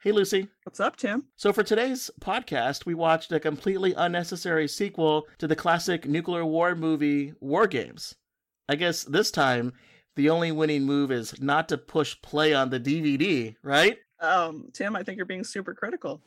Hey, Lucy. What's up, Tim? So, for today's podcast, we watched a completely unnecessary sequel to the classic nuclear war movie War Games. I guess this time, the only winning move is not to push play on the DVD, right? Um, Tim, I think you're being super critical.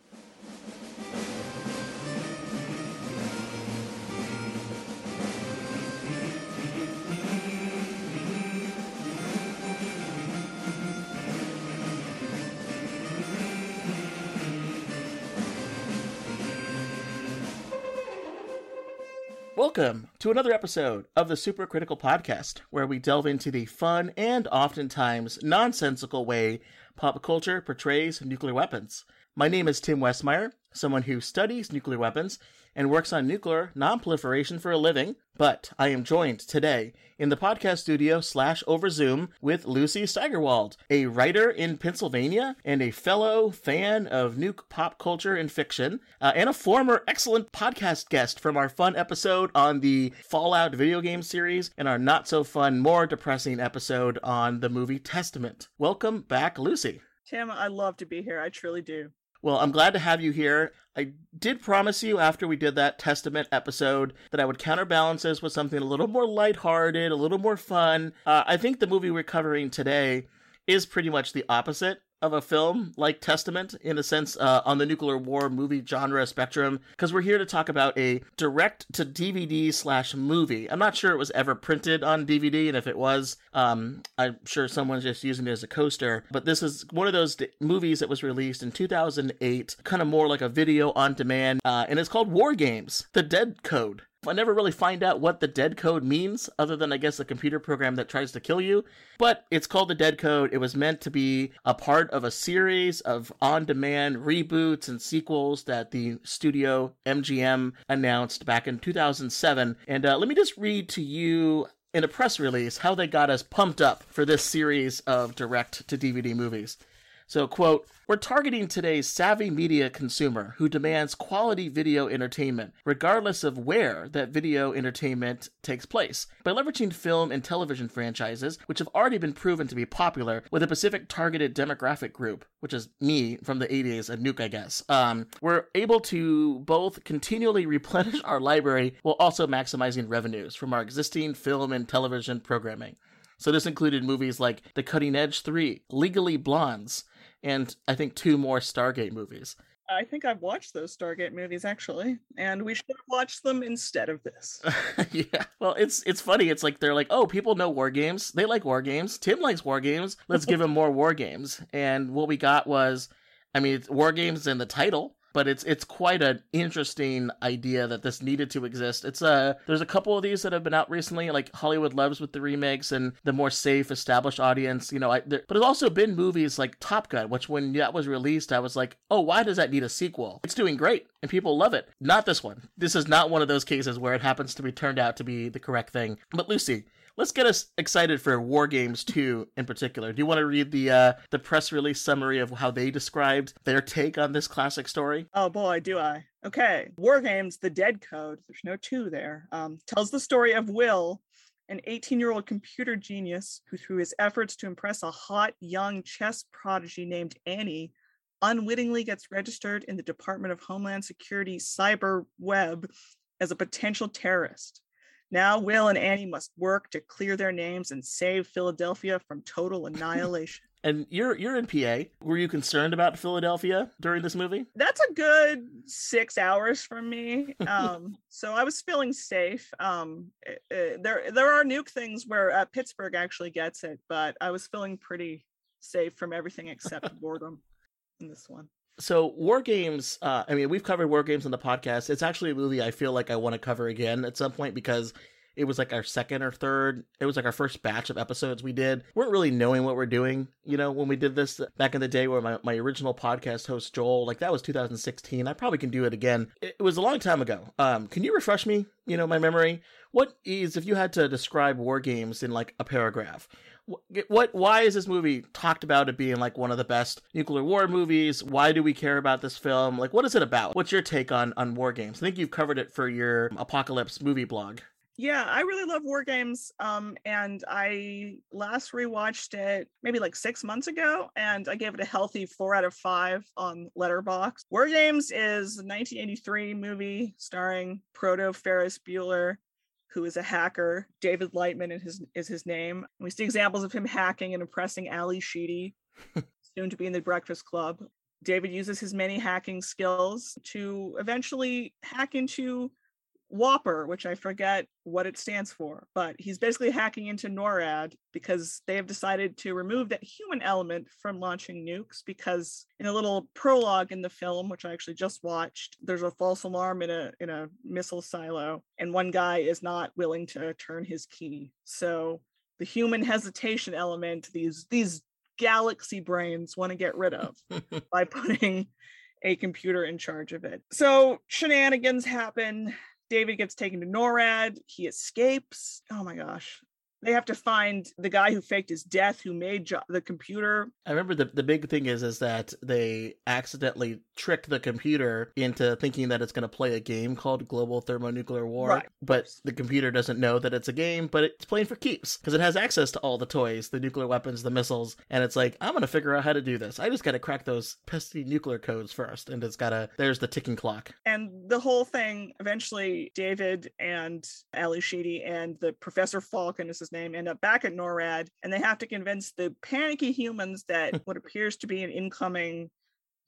Welcome to another episode of the Super Critical Podcast, where we delve into the fun and oftentimes nonsensical way pop culture portrays nuclear weapons. My name is Tim Westmeyer, someone who studies nuclear weapons and works on nuclear nonproliferation for a living. But I am joined today in the podcast studio slash over Zoom with Lucy Steigerwald, a writer in Pennsylvania and a fellow fan of nuke pop culture and fiction, uh, and a former excellent podcast guest from our fun episode on the Fallout video game series and our not so fun, more depressing episode on the movie Testament. Welcome back, Lucy. Tim, I love to be here. I truly do. Well, I'm glad to have you here. I did promise you after we did that Testament episode that I would counterbalance this with something a little more lighthearted, a little more fun. Uh, I think the movie we're covering today is pretty much the opposite of a film like Testament in a sense uh, on the nuclear war movie genre spectrum because we're here to talk about a direct to DVD slash movie. I'm not sure it was ever printed on DVD, and if it was, um, I'm sure someone's just using it as a coaster. But this is one of those d- movies that was released in 2008, kind of more like a video on demand, uh, and it's called War Games: The Dead Code. I never really find out what the dead code means, other than I guess a computer program that tries to kill you. But it's called the dead code. It was meant to be a part of a series of on demand reboots and sequels that the studio MGM announced back in 2007. And uh, let me just read to you in a press release how they got us pumped up for this series of direct to DVD movies. So, quote, we're targeting today's savvy media consumer who demands quality video entertainment, regardless of where that video entertainment takes place, by leveraging film and television franchises, which have already been proven to be popular with a specific targeted demographic group, which is me from the 80s, a nuke, I guess. Um, we're able to both continually replenish our library while also maximizing revenues from our existing film and television programming. So this included movies like The Cutting Edge 3, Legally Blondes, and I think two more Stargate movies. I think I've watched those Stargate movies actually, and we should have watched them instead of this. yeah. Well, it's it's funny. It's like they're like, oh, people know war games. They like war games. Tim likes war games. Let's give him more war games. And what we got was, I mean, it's war games in the title but it's it's quite an interesting idea that this needed to exist. It's a uh, there's a couple of these that have been out recently, like Hollywood Loves with the remakes and the more safe established audience. You know, I, there, but it's also been movies like Top Gun, which when that was released, I was like, oh, why does that need a sequel? It's doing great and people love it. Not this one. This is not one of those cases where it happens to be turned out to be the correct thing. But Lucy, let's get us excited for War Games 2 in particular. Do you want to read the uh, the press release summary of how they described their take on this classic story? Oh boy, do I. Okay. War Games, The Dead Code, there's no two there, um, tells the story of Will, an 18 year old computer genius who, through his efforts to impress a hot young chess prodigy named Annie, unwittingly gets registered in the Department of Homeland Security cyber web as a potential terrorist. Now, Will and Annie must work to clear their names and save Philadelphia from total annihilation. and you're you're in PA. Were you concerned about Philadelphia during this movie? That's a good six hours from me. Um, so I was feeling safe. Um, uh, there there are nuke things where uh, Pittsburgh actually gets it, but I was feeling pretty safe from everything except boredom in this one so war games uh, i mean we've covered war games on the podcast. It's actually a movie i feel like i want to cover again at some point because it was like our second or third it was like our first batch of episodes we did we weren't really knowing what we're doing you know when we did this back in the day where my, my original podcast host joel like that was 2016 i probably can do it again. It, was a long time ago. Um can you refresh me you know my memory? What is if you had to describe war games in like a paragraph what why is this movie talked about it being like one of the best nuclear war movies? Why do we care about this film? Like what is it about? What's your take on on war games? I think you've covered it for your apocalypse movie blog Yeah, I really love War Games. Um, and I last rewatched it maybe like six months ago, and I gave it a healthy four out of five on Letterboxd. War Games is a 1983 movie starring Proto Ferris Bueller, who is a hacker. David Lightman is his, is his name. We see examples of him hacking and impressing Ally Sheedy, soon to be in the Breakfast Club. David uses his many hacking skills to eventually hack into WOPR, which I forget what it stands for, but he's basically hacking into NORAD because they have decided to remove that human element from launching nukes. Because in a little prologue in the film, which I actually just watched, there's a false alarm in a in a missile silo, and one guy is not willing to turn his key. So the human hesitation element, these these galaxy brains want to get rid of by putting a computer in charge of it. So shenanigans happen David gets taken to NORAD. He escapes. Oh my gosh they have to find the guy who faked his death who made jo- the computer. I remember the, the big thing is is that they accidentally trick the computer into thinking that it's going to play a game called global thermonuclear war Right. but the computer doesn't know that it's a game but it's playing for keeps because it has access to all the toys the nuclear weapons the missiles and it's like i'm going to figure out how to do this. I just got to crack those pesky nuclear codes first and it's got to there's the ticking clock. And the whole thing eventually david and Ally Sheedy and the professor falcon is his name end up back at norad and they have to convince the panicky humans that what appears to be an incoming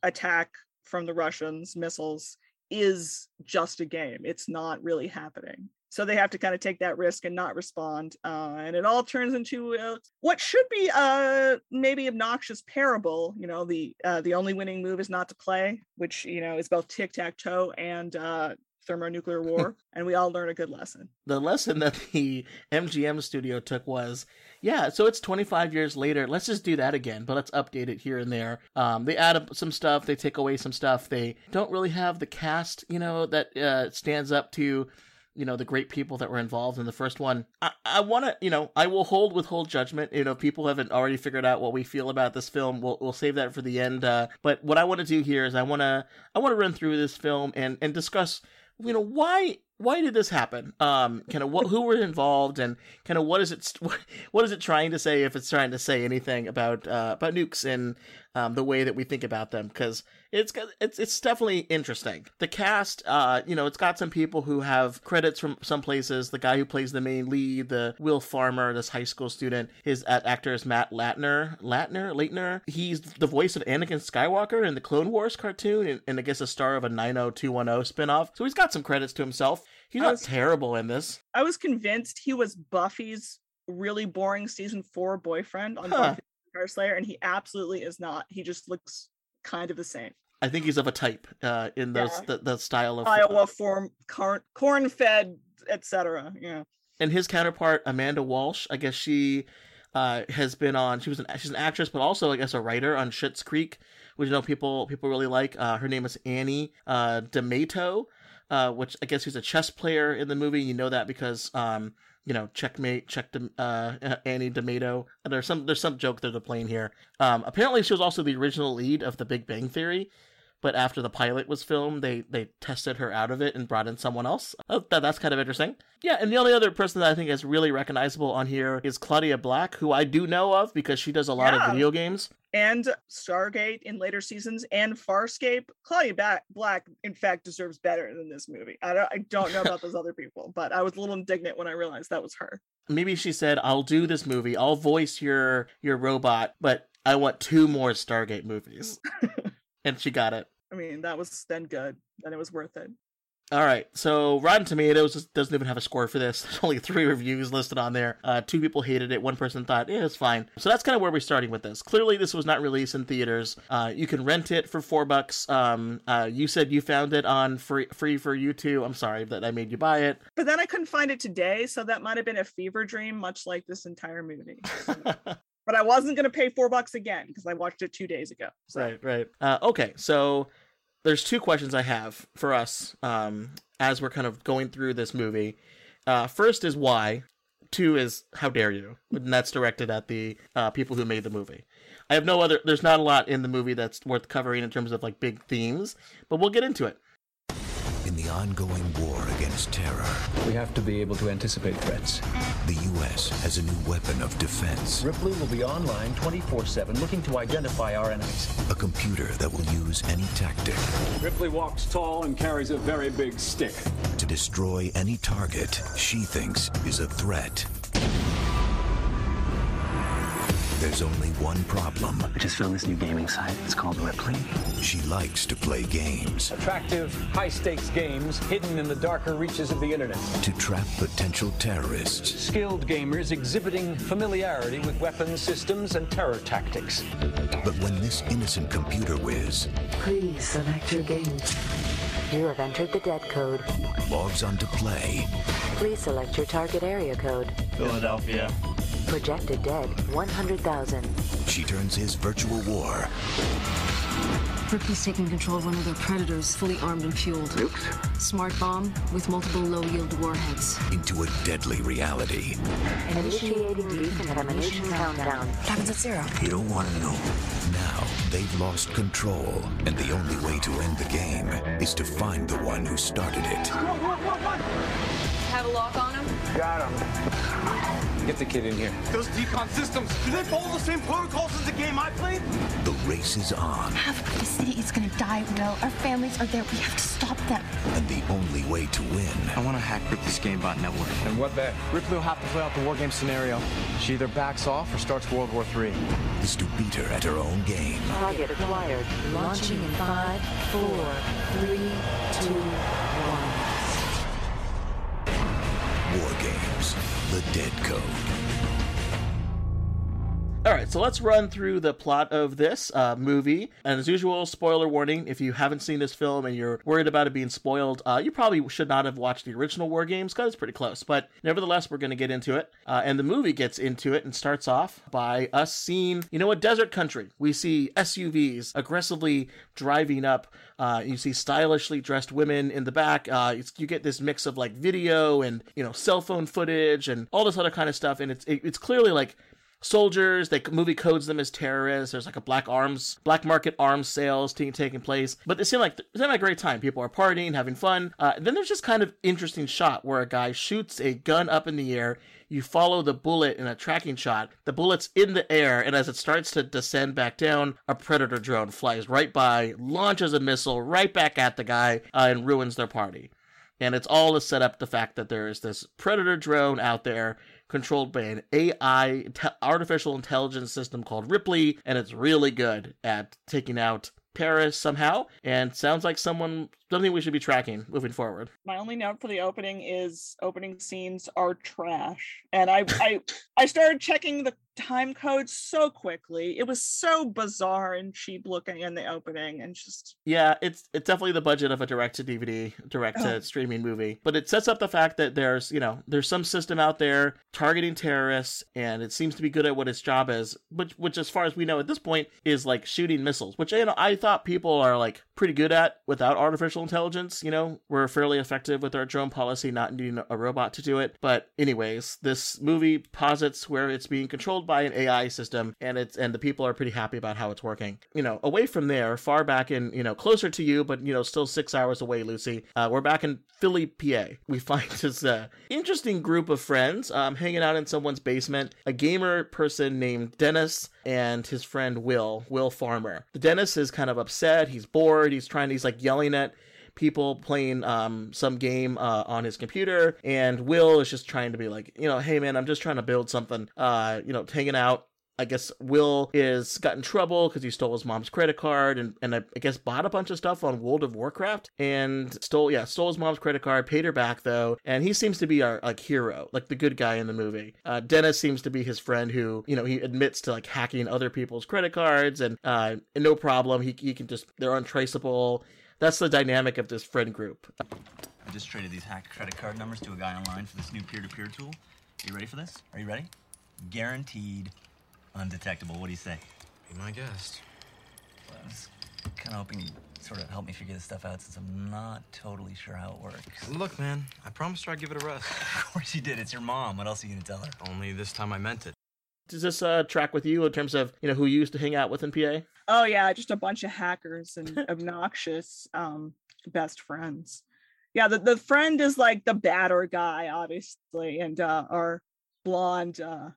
attack from the russians missiles is just a game. It's not really happening. So they have to kind of take that risk and not respond uh, and it all turns into uh, what should be a maybe obnoxious parable you know the uh, the only winning move is not to play which you know is both tic-tac-toe and uh, thermonuclear war and we all learn a good lesson the lesson that the MGM studio took was, yeah, so it's 25 years later. Let's just do that again, but let's update it here and there. Um, they add up some stuff, they take away some stuff. They don't really have the cast, you know, that uh, stands up to, you know, the great people that were involved in the first one. I, I want to, you know, I will hold withhold judgment. You know, if people haven't already figured out what we feel about this film. We'll we'll save that for the end. Uh, but what I want to do here is I want to I want to run through this film and and discuss you know why why did this happen? Um kind of what who were involved and kind of what is it what is it trying to say if it's trying to say anything about uh about nukes and um the way that we think about them? Because it's it's it's definitely interesting. The cast uh you know it's got some people who have credits from some places. The guy who plays the main lead the will farmer this high school student his uh, actor is matt latner latner latner he's the voice of anakin skywalker in the clone wars cartoon and, and i guess a star of a 90210 spin-off. So he's got some credits to himself. He's I not was- terrible in this. I was convinced he was buffy's really boring season four boyfriend on Huh. Buffy the Vampire Slayer, and he absolutely is not. He just looks kind of the same i think he's of a type uh in those Yeah. the, the style of iowa form corn corn fed etc yeah and his counterpart Amanda Walsh, I guess she uh, has been on. She was an she's an actress, but also I guess a writer on Schitt's Creek, which you know people people really like. Uh, her name is Annie uh, D'Amato, uh, which I guess she's a chess player in the movie. You know that because um, you know checkmate, check Dem- uh, Annie D'Amato. And there's some there's some joke they're playing here. Um, apparently, she was also the original lead of The Big Bang Theory. But after the pilot was filmed, they they tested her out of it and brought in someone else. Oh, that, that's kind of interesting. Yeah, and the only other person that I think is really recognizable on here is Claudia Black, who I do know of because she does a lot Yeah. of video games. and Stargate in later seasons and Farscape. Claudia Black, in fact, deserves better than this movie. I don't, I don't know about those other people, but I was a little indignant when I realized that was her. Maybe she said, "I'll do this movie. I'll voice your your robot, but I want two more Stargate movies." and she got it. I mean, that was then good. Then it was worth it. All right, so Rotten Tomatoes doesn't even have a score for this. There's only three reviews listed on there. Uh, two people hated it. One person thought, yeah, it's fine. So that's kind of where we're starting with this. Clearly, this was not released in theaters. Uh, you can rent it for four bucks. Um, uh, you said you found it on free free for you too. I'm sorry that I made you buy it. But then I couldn't find it today, so that might have been a fever dream, much like this entire movie. but I wasn't going to pay four bucks again because I watched it two days ago. So Right, right. Uh, okay, so there's two questions I have for us um, as we're kind of going through this movie. Uh, first is why. Two is how dare you, and that's directed at the uh, people who made the movie. I have no other. There's not a lot in the movie that's worth covering in terms of like big themes, but we'll get into it. In the ongoing war against terror, We have to be able to anticipate threats. the U.S. has a new weapon of defense. Ripley will be online 24 7 looking to identify our enemies. A computer that will use any tactic Ripley walks tall and carries a very big stick. to destroy any target she thinks is a threat. There's only one problem. I just found this new gaming site. It's called Ripley. She likes to play games Attractive, high stakes games hidden in the darker reaches of the internet. to trap potential terrorists. Skilled gamers exhibiting familiarity with weapons systems and terror tactics. But when this innocent computer whiz Please select your game. You have entered the dead code. logs on to play, Please select your target area code. Philadelphia. Projected dead 100,000. she turns his virtual war Ripley's taking control of one of their predators, fully armed and fueled. Nukes? Smart bomb with multiple low-yield warheads. into a deadly reality. Initiating decontamination countdown. Happens at zero. You don't want to know. Now they've lost control, and the only way to end the game is to find the one who started it. Have a lock on him? Got him? Get the kid in here. Those decon systems, do they follow the same protocols as the game I played? The race is on, Half of the city is gonna die, Will. Our families are there. We have to stop them. and the only way to win I want to hack Ripley's GameBot network. And what bet? Ripley will have to play out the war game scenario. She either backs off or starts World War III. is to beat her at her own game. Target acquired. Launching in five, four, three, two, one. War Games, The Dead Code. All right, so let's run through the plot of this uh, movie. And as usual, spoiler warning: if you haven't seen this film and you're worried about it being spoiled, uh, you probably should not have watched the original War Games because it's pretty close. But nevertheless, we're going to get into it, uh, and the movie gets into it and starts off by us seeing, you know, a desert country. We see SUVs aggressively driving up. Uh, you see stylishly dressed women in the back. Uh, you get this mix of like video and you know cell phone footage and all this other kind of stuff, and it's it, it's clearly like soldiers. They movie codes them as terrorists. There's like a black arms, black market arms sales t- taking place. But it seemed like it seemed like a great time. People are partying, having fun. Uh, then there's just kind of interesting shot where a guy shoots a gun up in the air. You follow the bullet in a tracking shot. The bullet's in the air, and as it starts to descend back down, a predator drone flies right by, launches a missile right back at the guy, uh, and ruins their party. And it's all to set up the fact that there is this predator drone out there controlled by an AI, te- artificial intelligence system called Ripley, and it's really good at taking out Paris somehow, and sounds like someone something we should be tracking moving forward. My only note for the opening is opening scenes are trash. And I I I started checking the time code so quickly. It was so bizarre and cheap looking in the opening and just Yeah, it's it's definitely the budget of a direct to DVD, direct to streaming movie. But it sets up the fact that there's, you know, there's some system out there targeting terrorists and it seems to be good at what its job is, which which as far as we know at this point is like shooting missiles, which you know, I thought people are like pretty good at without artificial intelligence, you know. We're fairly effective with our drone policy not needing a robot to do it. But anyways, this movie posits where it's being controlled by an AI system and it's and the people are pretty happy about how it's working. You know, away from there, far back in, you know, closer to you, but you know, still six hours away, Lucy. Uh, we're back in Philly, PA. We find this uh, interesting group of friends um, hanging out in someone's basement. A gamer person named Dennis and his friend Will, Will Farmer. The Dennis is kind of upset. He's bored. He's trying. He's like yelling at people playing um, some game uh, on his computer, and Will is just trying to be like, you know, hey man, I'm just trying to build something. Uh, you know, hanging out. I guess Will is got in trouble because he stole his mom's credit card and, and I, I guess bought a bunch of stuff on World of Warcraft and stole yeah stole his mom's credit card paid her back though and he seems to be our like hero like the good guy in the movie. Uh, Dennis seems to be his friend who you know he admits to like hacking other people's credit cards and uh, and no problem he he can just they're untraceable. That's the dynamic of this friend group. I just traded these hacked credit card numbers to a guy online for this new peer-to-peer tool. Are you ready for this? Are you ready? Guaranteed undetectable. What do you say? Be my guest. Well, I was kind of hoping you'd sort of help me figure this stuff out since I'm not totally sure how it works. Look, man, I promised her I'd give it a rest. Of course you did. It's your mom. What else are you gonna tell her? Only this time I meant it. Does this uh, track with you in terms of you know who you used to hang out with in PA? Oh yeah, just a bunch of hackers and obnoxious um best friends. yeah, the, the friend is like the badder guy, obviously, and uh, our blonde, uh,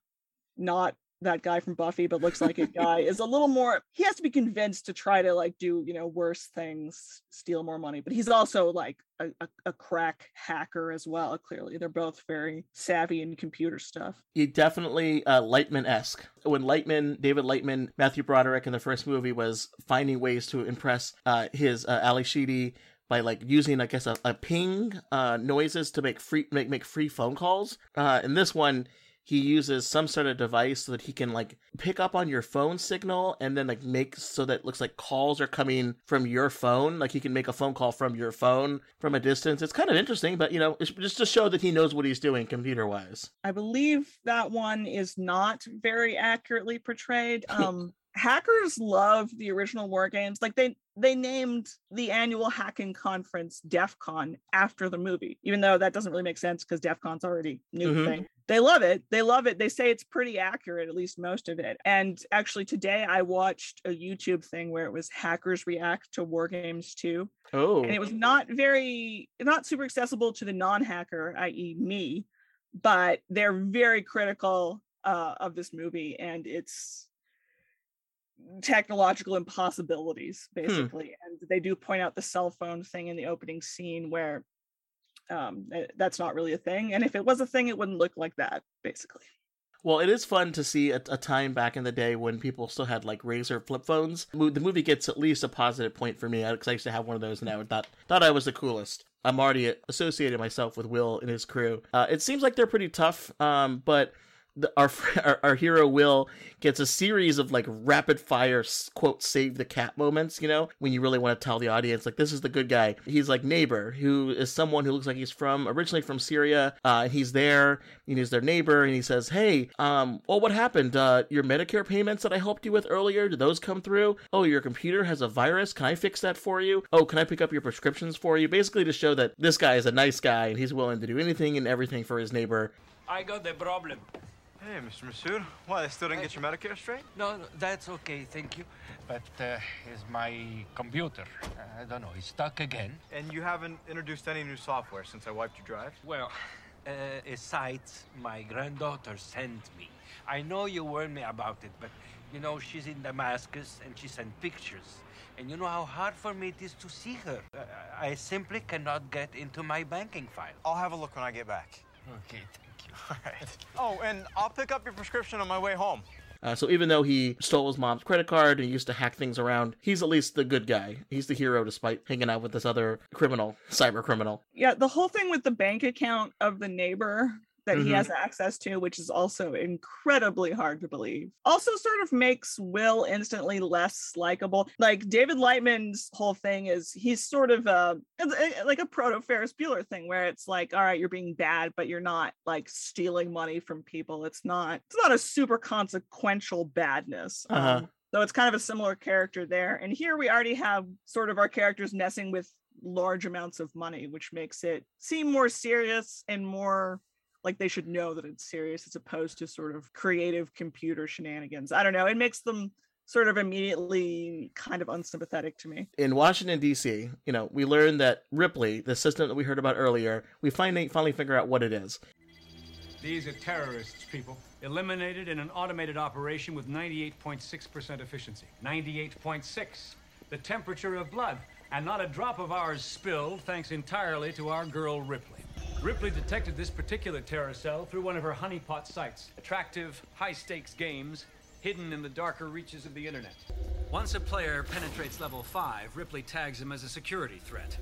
not that guy from Buffy, but looks like a guy, is a little more. He has to be convinced to try to like do you know worse things, steal more money. But he's also like a, a, a crack hacker as well. Clearly, they're both very savvy in computer stuff. He definitely uh, Lightman esque. When Lightman, David Lightman, Matthew Broderick in the first movie was finding ways to impress uh, his uh, Ally Sheedy by like using I guess a, a ping uh, noises to make free make make free phone calls. Uh, in this one, he uses some sort of device so that he can like pick up on your phone signal and then like make so that it looks like calls are coming from your phone. Like he can make a phone call from your phone from a distance. It's kind of interesting, but you know, it's just to show that he knows what he's doing computer wise. I believe that one is not very accurately portrayed. Um, hackers love the original war games like they they named the annual hacking conference DEF CON after the movie even though that doesn't really make sense because DEF CON's already new Mhm. thing they love it. They love it. They say it's pretty accurate at least most of it. And actually today i watched a youtube thing where it was hackers react to war games 2 Oh, and it was not very not super accessible to the non-hacker i.e me but they're very critical uh, of this movie and its technological impossibilities basically. And they do point out the cell phone thing in the opening scene where um eh, that's not really a thing and if it was a thing it wouldn't look like that basically Well, it is fun to see a, a time back in the day when people still had like Razr flip phones. The movie gets at least a positive point for me because I used to have one of those and I thought thought I was the coolest. I'm already associated myself with Will and his crew. Uh, it seems like they're pretty tough, um, but our, our our hero Will gets a series of like rapid fire quote save the cat moments. You know when you really want to tell the audience like this is the good guy. He's like neighbor who is someone who looks like he's from originally from Syria. Uh, and he's there and he's their neighbor and he says, "Hey, um, well, what happened? Uh, your Medicare payments that I helped you with earlier, did those come through? Oh, your computer has a virus. Can I fix that for you? Oh, can I pick up your prescriptions for you? Basically, to show that this guy is a nice guy and he's willing to do anything and everything for his neighbor. I got the problem. Hey, Mr. Masood. What, I still didn't get your Medicare straight? No, no, that's okay, thank you. But uh, is my computer? I don't know. It's stuck again. And you haven't introduced any new software since I wiped your drive? Well, uh, a site my granddaughter sent me. I know you warned me about it, but you know she's in Damascus and she sent pictures. And you know how hard for me it is to see her. Uh, I simply cannot get into my banking file. I'll have a look when I get back. Okay, thank you. All right. Oh, and I'll pick up your prescription on my way home. Uh, so even though he stole his mom's credit card and used to hack things around, he's at least the good guy. He's the hero despite hanging out with this other criminal, cyber criminal. yeah the whole thing with the bank account of the neighbor that he Mhm. has access to which is also incredibly hard to believe also sort of makes will instantly less likable like david lightman's whole thing is he's sort of a- like a proto ferris bueller thing where it's like all right you're being bad but you're not like stealing money from people it's not it's not a super consequential badness Uh-huh. um, so it's kind of a similar character there. And here we already have sort of our characters messing with large amounts of money, which makes it seem more serious and more like they should know that it's serious as opposed to sort of creative computer shenanigans. I don't know. It makes them sort of immediately kind of unsympathetic to me. In Washington D.C., you know, we learn that Ripley, the system that we heard about earlier, we finally finally figure out what it is. These are terrorists, people. Eliminated in an automated operation with 98.6% efficiency. 98.6. The temperature of blood. And not a drop of ours spilled thanks entirely to our girl Ripley. Ripley detected this particular terror cell through one of her honeypot sites. Attractive, high stakes games hidden in the darker reaches of the internet. Once a player penetrates level 5, Ripley tags him as a security threat.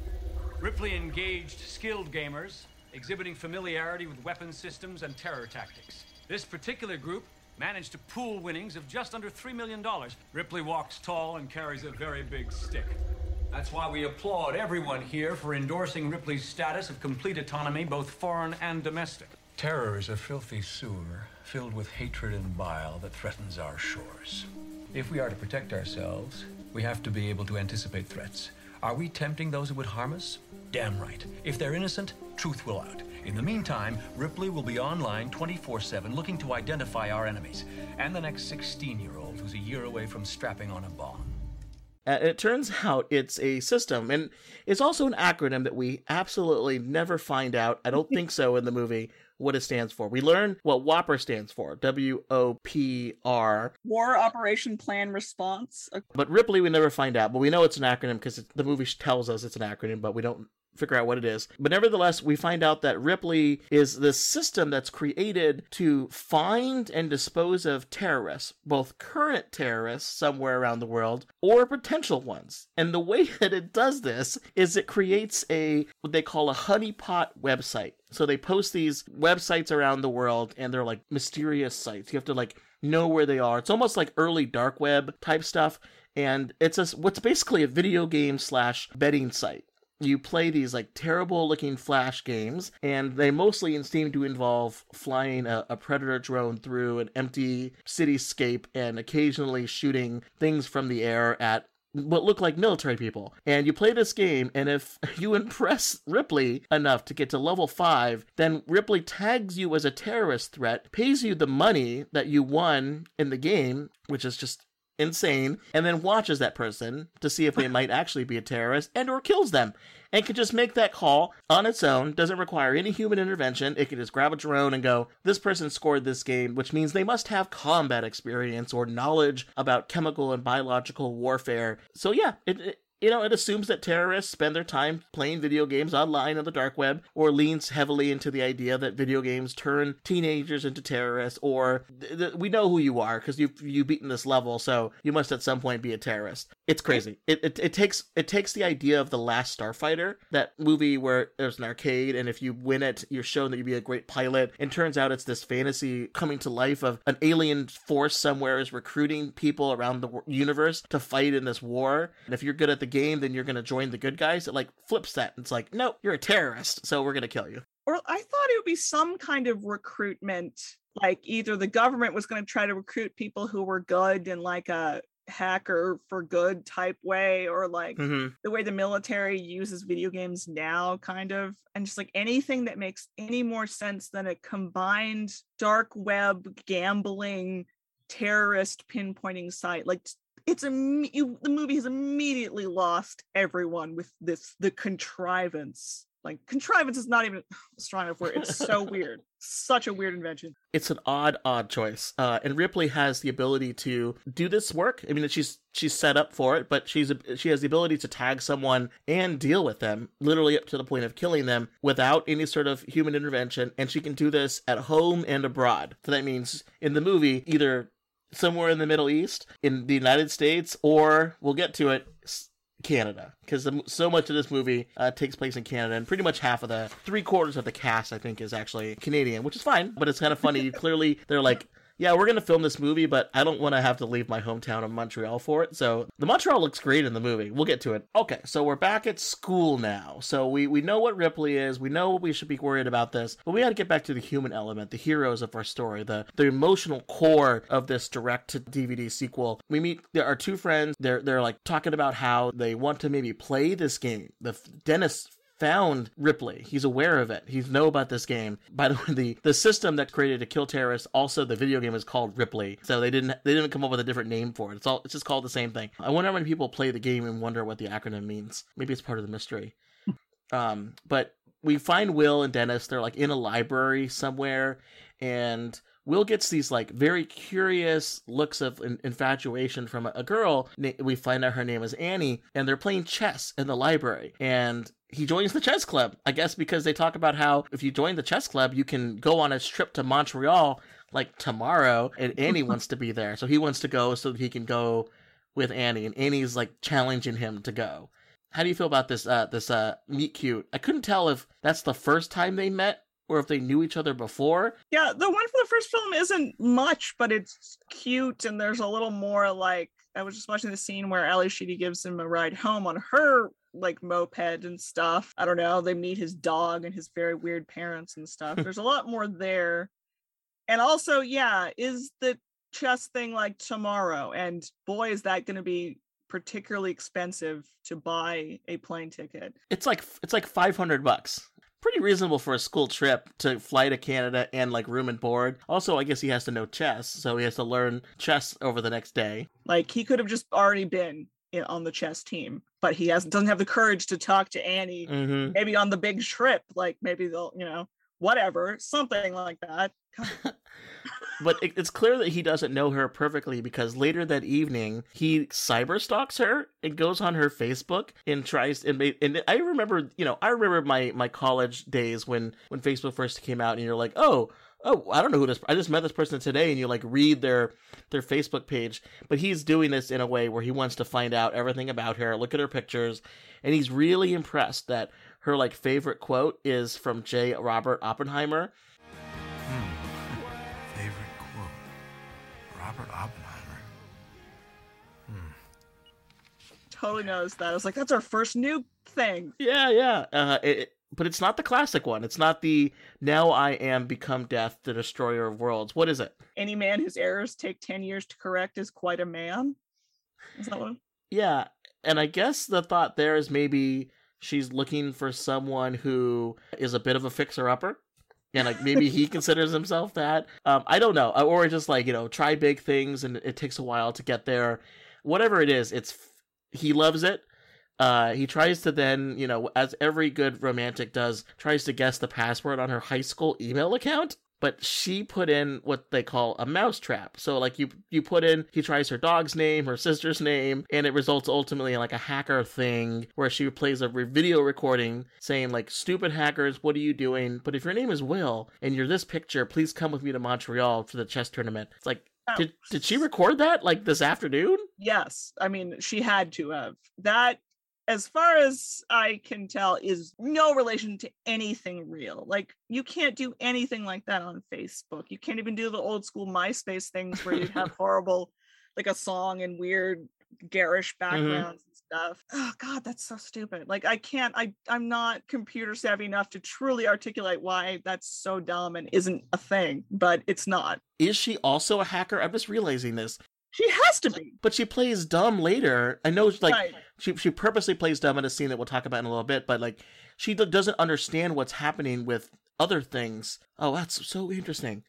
Ripley engaged skilled gamers, exhibiting familiarity with weapon systems and terror tactics. This particular group managed to pool winnings of just under $3 million. Ripley walks tall and carries a very big stick. That's why we applaud everyone here for endorsing Ripley's status of complete autonomy, both foreign and domestic. Terror is a filthy sewer filled with hatred and bile that threatens our shores. If we are to protect ourselves, we have to be able to anticipate threats. Are we tempting those who would harm us? Damn right. If they're innocent, truth will out. In the meantime, Ripley will be online 24 7 looking to identify our enemies and the next 16 year old who's a year away from strapping on a bomb. And it turns out it's a system, and it's also an acronym that we absolutely never find out. I don't think so in the movie what it stands for. We learn what WOPR stands for W O P R. War Operation Plan Response. But Ripley, we never find out. But we know it's an acronym because the movie tells us it's an acronym, but we don't figure out what it is. But nevertheless, we find out that Ripley is this system that's created to find and dispose of terrorists, both current terrorists somewhere around the world or potential ones. And the way that it does this is it creates a what they call a honeypot website. So they post these websites around the world and they're like mysterious sites. You have to like know where they are. It's almost like early dark web type stuff and it's a what's basically a video game slash betting site you play these like terrible looking flash games and they mostly seem to involve flying a, a, predator drone through an empty cityscape and occasionally shooting things from the air at what look like military people. And you play this game, and if you impress Ripley enough to get to level 5, then Ripley tags you as a terrorist threat, pays you the money that you won in the game, which is just insane and then watches that person to see if they might actually be a terrorist and or kills them and can just make that call on its own. Doesn't require any human intervention. It can just grab a drone and go this person scored this game which means they must have combat experience or knowledge about chemical and biological warfare. So yeah it, it you know, it assumes that terrorists spend their time playing video games online on the dark web, or leans heavily into the idea that video games turn teenagers into terrorists, or th- th- we know who you are because you've you beaten this level, so you must at some point be a terrorist. It's crazy. It, it it takes it takes the idea of the Last Starfighter, that movie where there's an arcade, and if you win it, you're shown that you'd be a great pilot, and turns out it's this fantasy coming to life of an alien force somewhere is recruiting people around the universe to fight in this war, and if you're good at the game, then you're going to join the good guys. It like flips that. It's like, no, you're a terrorist, so we're going to kill you. Or I thought it would be some kind of recruitment. Like either the government was going to try to recruit people who were good in like a hacker for good type way, or like mm-hmm. the way the military uses video games now, kind of. And just like anything that makes any more sense than a combined dark web gambling terrorist pinpointing site. Like it's a you, the movie has immediately lost everyone with this the contrivance. Like contrivance is not even a strong enough word. It's so weird. Such a weird invention. It's an odd odd choice uh, and ripley has the ability to do this work. I mean she's she's set up for it but she's she has the ability to tag someone and deal with them literally up to the point of killing them without any sort of human intervention and she can do this at home and abroad. So that means in the movie either somewhere in the Middle East, in the United States, or we'll get to it, Canada, because so much of this movie uh, takes place in Canada, and pretty much half of the three quarters of the cast, I think, is actually Canadian, which is fine, but it's kind of funny. Clearly, they're like, yeah, we're going to film this movie, but I don't want to have to leave my hometown of Montreal for it. So the Montreal looks great in the movie. We'll get to it. Okay, so we're back at school now. So we, we know what Ripley is. We know we should be worried about this, but we got to get back to the human element, the heroes of our story, the, the emotional core of this direct to DVD sequel. We meet our two friends. They're, they're like talking about how they want to maybe play this game. The Dennis found Ripley. He's aware of it. He's know about this game. By the way, the, the system that created to kill terrorists, also the video game is called Ripley. So they didn't they didn't come up with a different name for it. It's all it's just called the same thing. I wonder how many people play the game and wonder what the acronym means. Maybe it's part of the mystery. um, but we find Will and Dennis. They're like in a library somewhere, and Will gets these like very curious looks of infatuation from a, a girl. We find out her name is Annie, and they're playing chess in the library. And he joins the chess club. I guess because they talk about how if you join the chess club, you can go on a trip to Montreal like tomorrow, and Annie wants to be there, so he wants to go so that he can go with Annie, and Annie's like challenging him to go. How do you feel about this? Uh, this uh, meet cute. I couldn't tell if that's the first time they met or if they knew each other before. Yeah, the one from the first film isn't much, but it's cute, and there's a little more like I was just watching the scene where Ally Sheedy gives him a ride home on her like moped and stuff. I don't know. They meet his dog and his very weird parents and stuff. There's a lot more there. And also, yeah, is the chess thing like tomorrow? And boy, is that going to be particularly expensive to buy a plane ticket. It's like it's like 500 bucks. Pretty reasonable for a school trip to fly to Canada and like room and board. Also, I guess he has to know chess, so he has to learn chess over the next day. Like he could have just already been in, on the chess team, but he has doesn't have the courage to talk to Annie. Mhm. Maybe on the big trip, like maybe they'll, you know, whatever, something like that. but it, it's clear that he doesn't know her perfectly because later that evening he cyber stalks her and goes on her Facebook and tries and, and I remember you know I remember my my college days when when Facebook first came out and you're like oh oh I don't know who this I just met this person today and you like read their their Facebook page but he's doing this in a way where he wants to find out everything about her look at her pictures and he's really impressed that her like favorite quote is from J. Robert Oppenheimer Robert Oppenheimer. Totally knows that. I was like, that's our first new thing. Yeah, yeah. Uh, it, it- but it's not the classic one. It's not the "Now I am become death, the destroyer of worlds." What is it? Any man whose errors take 10 years to correct is quite a man. Is that one? Yeah, and I guess the thought there is maybe she's looking for someone who is a bit of a fixer-upper. And like maybe he considers himself that. Um, I don't know, or just like you know, try big things, and it takes a while to get there. Whatever it is, it's he loves it. Uh, he tries to then, you know, as every good romantic does, tries to guess the password on her high school email account. But she put in what they call a mousetrap. So, like, you you put in, he tries her dog's name, her sister's name, and it results ultimately in like a hacker thing where she plays a re- video recording saying like, "Stupid hackers, what are you doing?" But if your name is Will and you're this picture, please come with me to Montreal for the chess tournament. It's like, oh. did did she record that like this afternoon? Yes. I mean, she had to have. That, as far as I can tell, is no relation to anything real. Like, you can't do anything like that on Facebook. You can't even do the old school MySpace things where you have horrible, like a song and weird, garish mm-hmm. backgrounds and stuff. Oh, God, that's so stupid. Like, I can't, I, I'm not computer savvy enough to truly articulate why that's so dumb and isn't a thing, but it's not. Is she also a hacker? I'm just realizing this. She has to be. But she plays dumb later. I know, like Right. she she purposely plays dumb in a scene that we'll talk about in a little bit. But like she d- doesn't understand what's happening with other things. Oh, that's so interesting.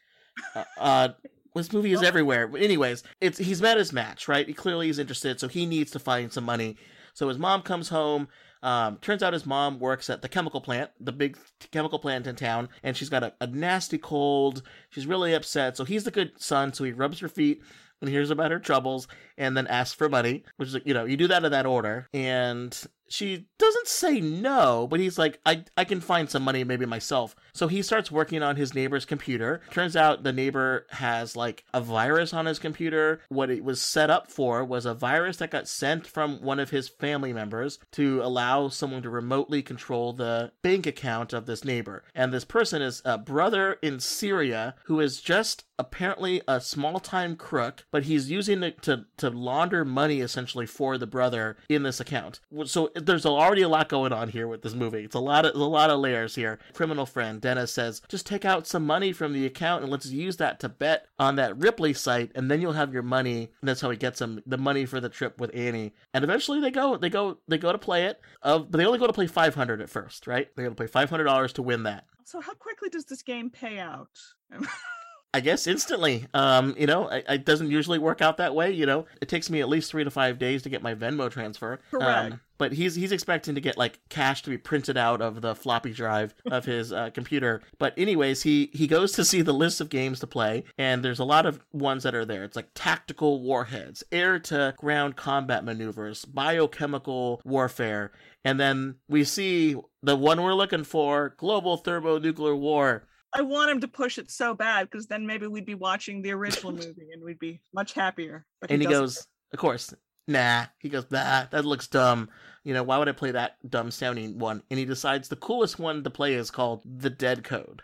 Uh, uh this movie is everywhere. But anyways, it's he's met his match, right? He clearly is interested, so he needs to find some money. So his mom comes home. Um, turns out his mom works at the chemical plant, the big chemical plant in town, and she's got a, a nasty cold. She's really upset. So he's the good son, so he rubs her feet and hears about her troubles and then asks for money, which is, you know, you do that in that order. And she doesn't say no, but he's like, I, I can find some money maybe myself. So he starts working on his neighbor's computer. Turns out the neighbor has like a virus on his computer. What it was set up for was a virus that got sent from one of his family members to allow someone to remotely control the bank account of this neighbor. And this person is a brother in Syria who is just apparently a small time crook, but he's using it to, to launder money essentially for the brother in this account. So there's already a lot going on here with this movie. It's a lot of a lot of layers here. Criminal friend Dennis says, just take out some money from the account and let's use that to bet on that Ripley site, and then you'll have your money. And that's how he gets some the money for the trip with Annie. And eventually they go they go they go to play it. Uh, but they only go to play 500 at first, right? They got to play 500 dollars to win that. So, how quickly does this game pay out? I guess instantly. Um, you know, it, it doesn't usually work out that way. You know, it takes me at least three to five days to get my Venmo transfer. Correct. Um, but he's he's expecting to get like cash to be printed out of the floppy drive of his uh, computer. But anyways, he he goes to see the list of games to play, and there's a lot of ones that are there. It's like tactical warheads, air to ground combat maneuvers, biochemical warfare, and then we see the one we're looking for: global thermonuclear war. I want him to push it so bad because then maybe we'd be watching the original movie and we'd be much happier. But and he doesn't. goes, of course, nah. He goes, nah, that looks dumb. You know, why would I play that dumb sounding one? And he decides the coolest one to play is called The Dead Code.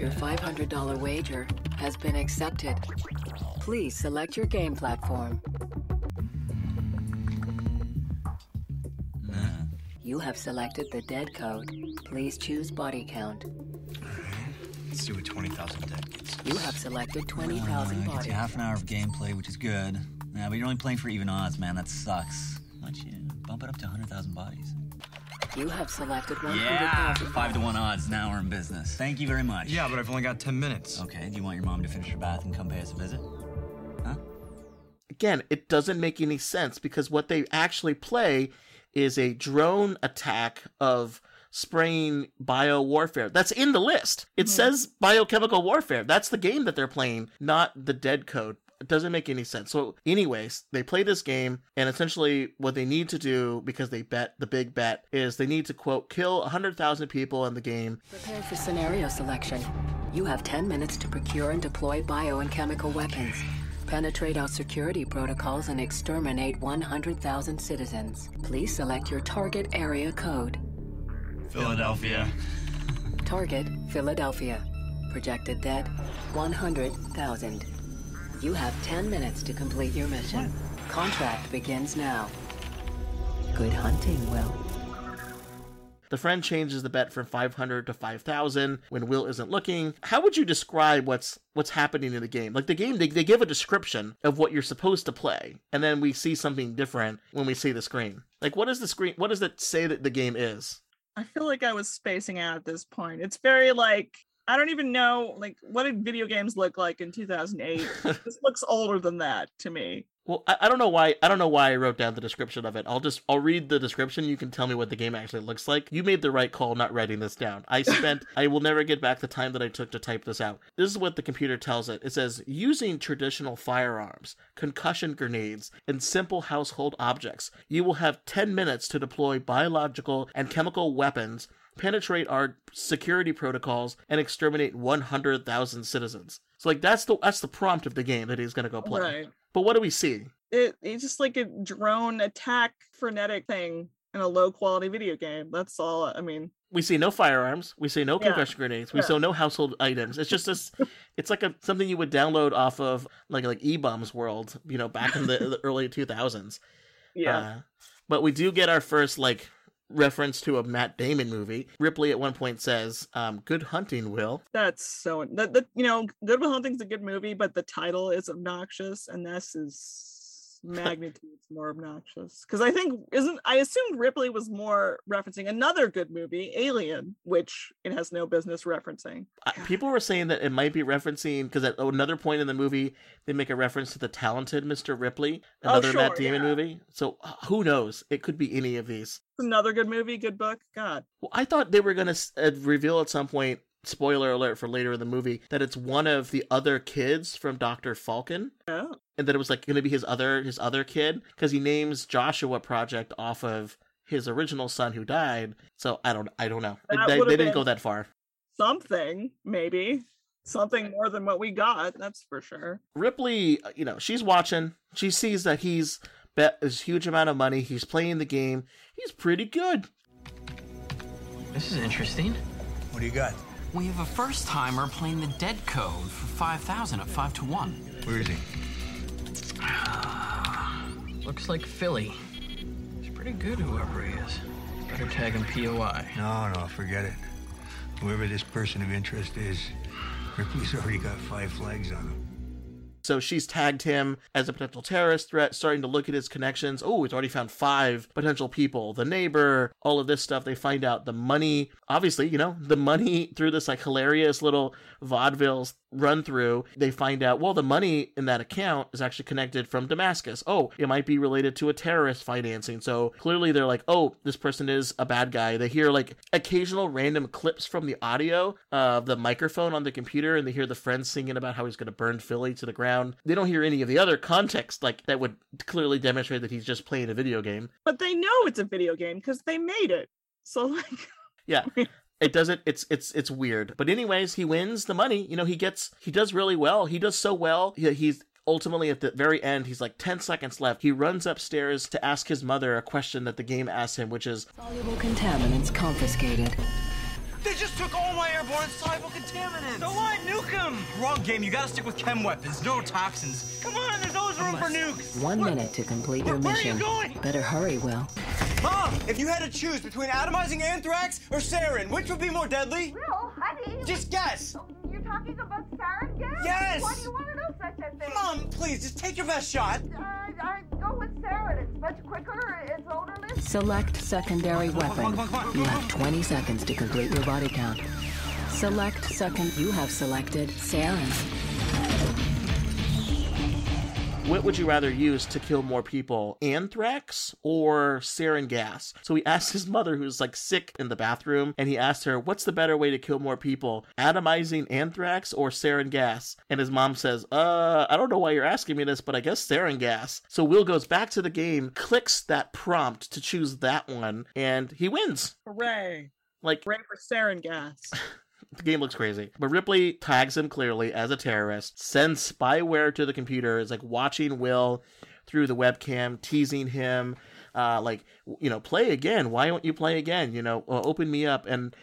Your $500 wager has been accepted. Please select your game platform. You have selected the dead code. Please choose body count. Alright. Let's do a 20,000 dead kids. You have selected 20,000 Gets body you half an hour of gameplay, which is good. Yeah, but you're only playing for even odds, man. That sucks. Why don't you bump it up to 100,000 bodies? You have selected 100,000. Yeah, 100,000 five to one odds. Now we're in business. Thank you very much. Yeah, but I've only got 10 minutes. Okay, do you want your mom to finish her bath and come pay us a visit? Huh? Again, it doesn't make any sense because what they actually play is a drone attack of spraying bio warfare. That's in the list. It mm-hmm. says biochemical warfare. That's the game that they're playing, not the dead code. It doesn't make any sense. So, anyways, they play this game, and essentially, what they need to do because they bet the big bet is they need to quote kill 100,000 people in the game. Prepare for scenario selection. You have 10 minutes to procure and deploy bio and chemical weapons. Penetrate our security protocols and exterminate 100,000 citizens. Please select your target area code. Philadelphia. Target Philadelphia. Projected dead 100,000. You have 10 minutes to complete your mission. Contract begins now. Good hunting, Will. The friend changes the bet from 500 to 5000 when Will isn't looking. How would you describe what's what's happening in the game? Like the game they, they give a description of what you're supposed to play and then we see something different when we see the screen. Like what is the screen what does it say that the game is? I feel like I was spacing out at this point. It's very like I don't even know like what did video games look like in 2008. this looks older than that to me. Well, I, I don't know why I don't know why I wrote down the description of it. I'll just I'll read the description. You can tell me what the game actually looks like. You made the right call not writing this down. I spent I will never get back the time that I took to type this out. This is what the computer tells it. It says using traditional firearms, concussion grenades, and simple household objects, you will have 10 minutes to deploy biological and chemical weapons penetrate our security protocols and exterminate 100,000 citizens. So like that's the that's the prompt of the game that he's going to go play. Right. But what do we see? It, it's just like a drone attack frenetic thing in a low quality video game. That's all. I mean, We see no firearms. We see no Yeah. concussion grenades. We Yeah. see no household items. It's just this. it's like a something you would download off of like like eBaum's World, you know, back in the, the early two thousands. Yeah. Uh, but we do get our first like reference to a Matt Damon movie. Ripley at one point says, um, "Good hunting, Will." that's so that, that you know, Good Will Hunting's a good movie, but the title is obnoxious, and this is magnitudes more obnoxious. Because I think isn't I assumed Ripley was more referencing another good movie, Alien, which it has no business referencing. Uh, People were saying that it might be referencing because at another point in the movie they make a reference to the talented Mr. Ripley, Oh, another Matt sure, Damon yeah. movie. So who knows? It could be any of these. Another good movie, good book. God, Well, I thought they were going to uh, reveal at some point, spoiler alert for later in the movie, that it's one of the other kids from Dr. Falken. Oh. And that it was like going to be his other his other kid because he names Joshua Project off of his original son who died. So I don't I don't know. That they, they didn't go that far. something maybe something more than what we got. That's for sure. Ripley, uh, you know, she's watching. She sees that he's bet this huge amount of money. He's playing the game. He's pretty good. This is interesting. What do you got? We have a first timer playing the dead code for 5,000 at 5 to 1. Where is he? Looks like Philly. He's pretty good, whoever he is. Better tag him POI. No, no, forget it. Whoever this person of interest is, Ripley's already got five flags on him. So she's tagged him as a potential terrorist threat, starting to look at his connections. Oh, he's already found five potential people. The neighbor, all of this stuff. They find out the money, obviously, you know, the money through this like hilarious little vaudeville run through. They find out, well, the money in that account is actually connected from Damascus. Oh, it might be related to a terrorist financing. So clearly they're like, oh, this person is a bad guy. They hear like occasional random clips from the audio of the microphone on the computer and they hear the friend singing about how he's going to burn Philly to the ground. They don't hear any of the other context like that would clearly demonstrate that he's just playing a video game. But they know it's a video game because they made it. So like, Yeah. It doesn't it's it's it's weird. But anyways, he wins the money. You know, he gets he does really well. He does so well. He, he's ultimately at the very end, he's like 10 seconds left. He runs upstairs to ask his mother a question that the game asks him, which is Soluble contaminants confiscated. They just took all my airborne soluble contaminants. So what? Nuke them. Wrong game. You gotta stick with chem weapons, neurotoxins. Come on, there's always room for nukes. One minute to complete your mission. Where are you mission. going? Better hurry, Will. Mom, if you had to choose between atomizing anthrax or sarin, which would be more deadly? Will, honey. Just guess. You're talking about sarin gas? Yes. Why do you want to know such a thing? Mom, please, just take your best shot. Uh, I go with sarin. It's much quicker. It's odorless. Select secondary weapon. You have 20 seconds to complete your body count. Select second. You have selected sarin. What would you rather use to kill more people, anthrax or sarin gas? So he asked his mother, who's like sick in the bathroom, and he asked her, what's the better way to kill more people, atomizing anthrax or sarin gas? And his mom says, uh, I don't know why you're asking me this, but I guess sarin gas. So Will goes back to the game, clicks that prompt to choose that one, and he wins. Hooray. Like, Hooray for sarin gas. the game looks crazy. But Ripley tags him clearly as a terrorist, sends spyware to the computer, is like watching Will through the webcam, teasing him, uh, like, you know, play again. Why won't you play again? You know, uh, open me up. And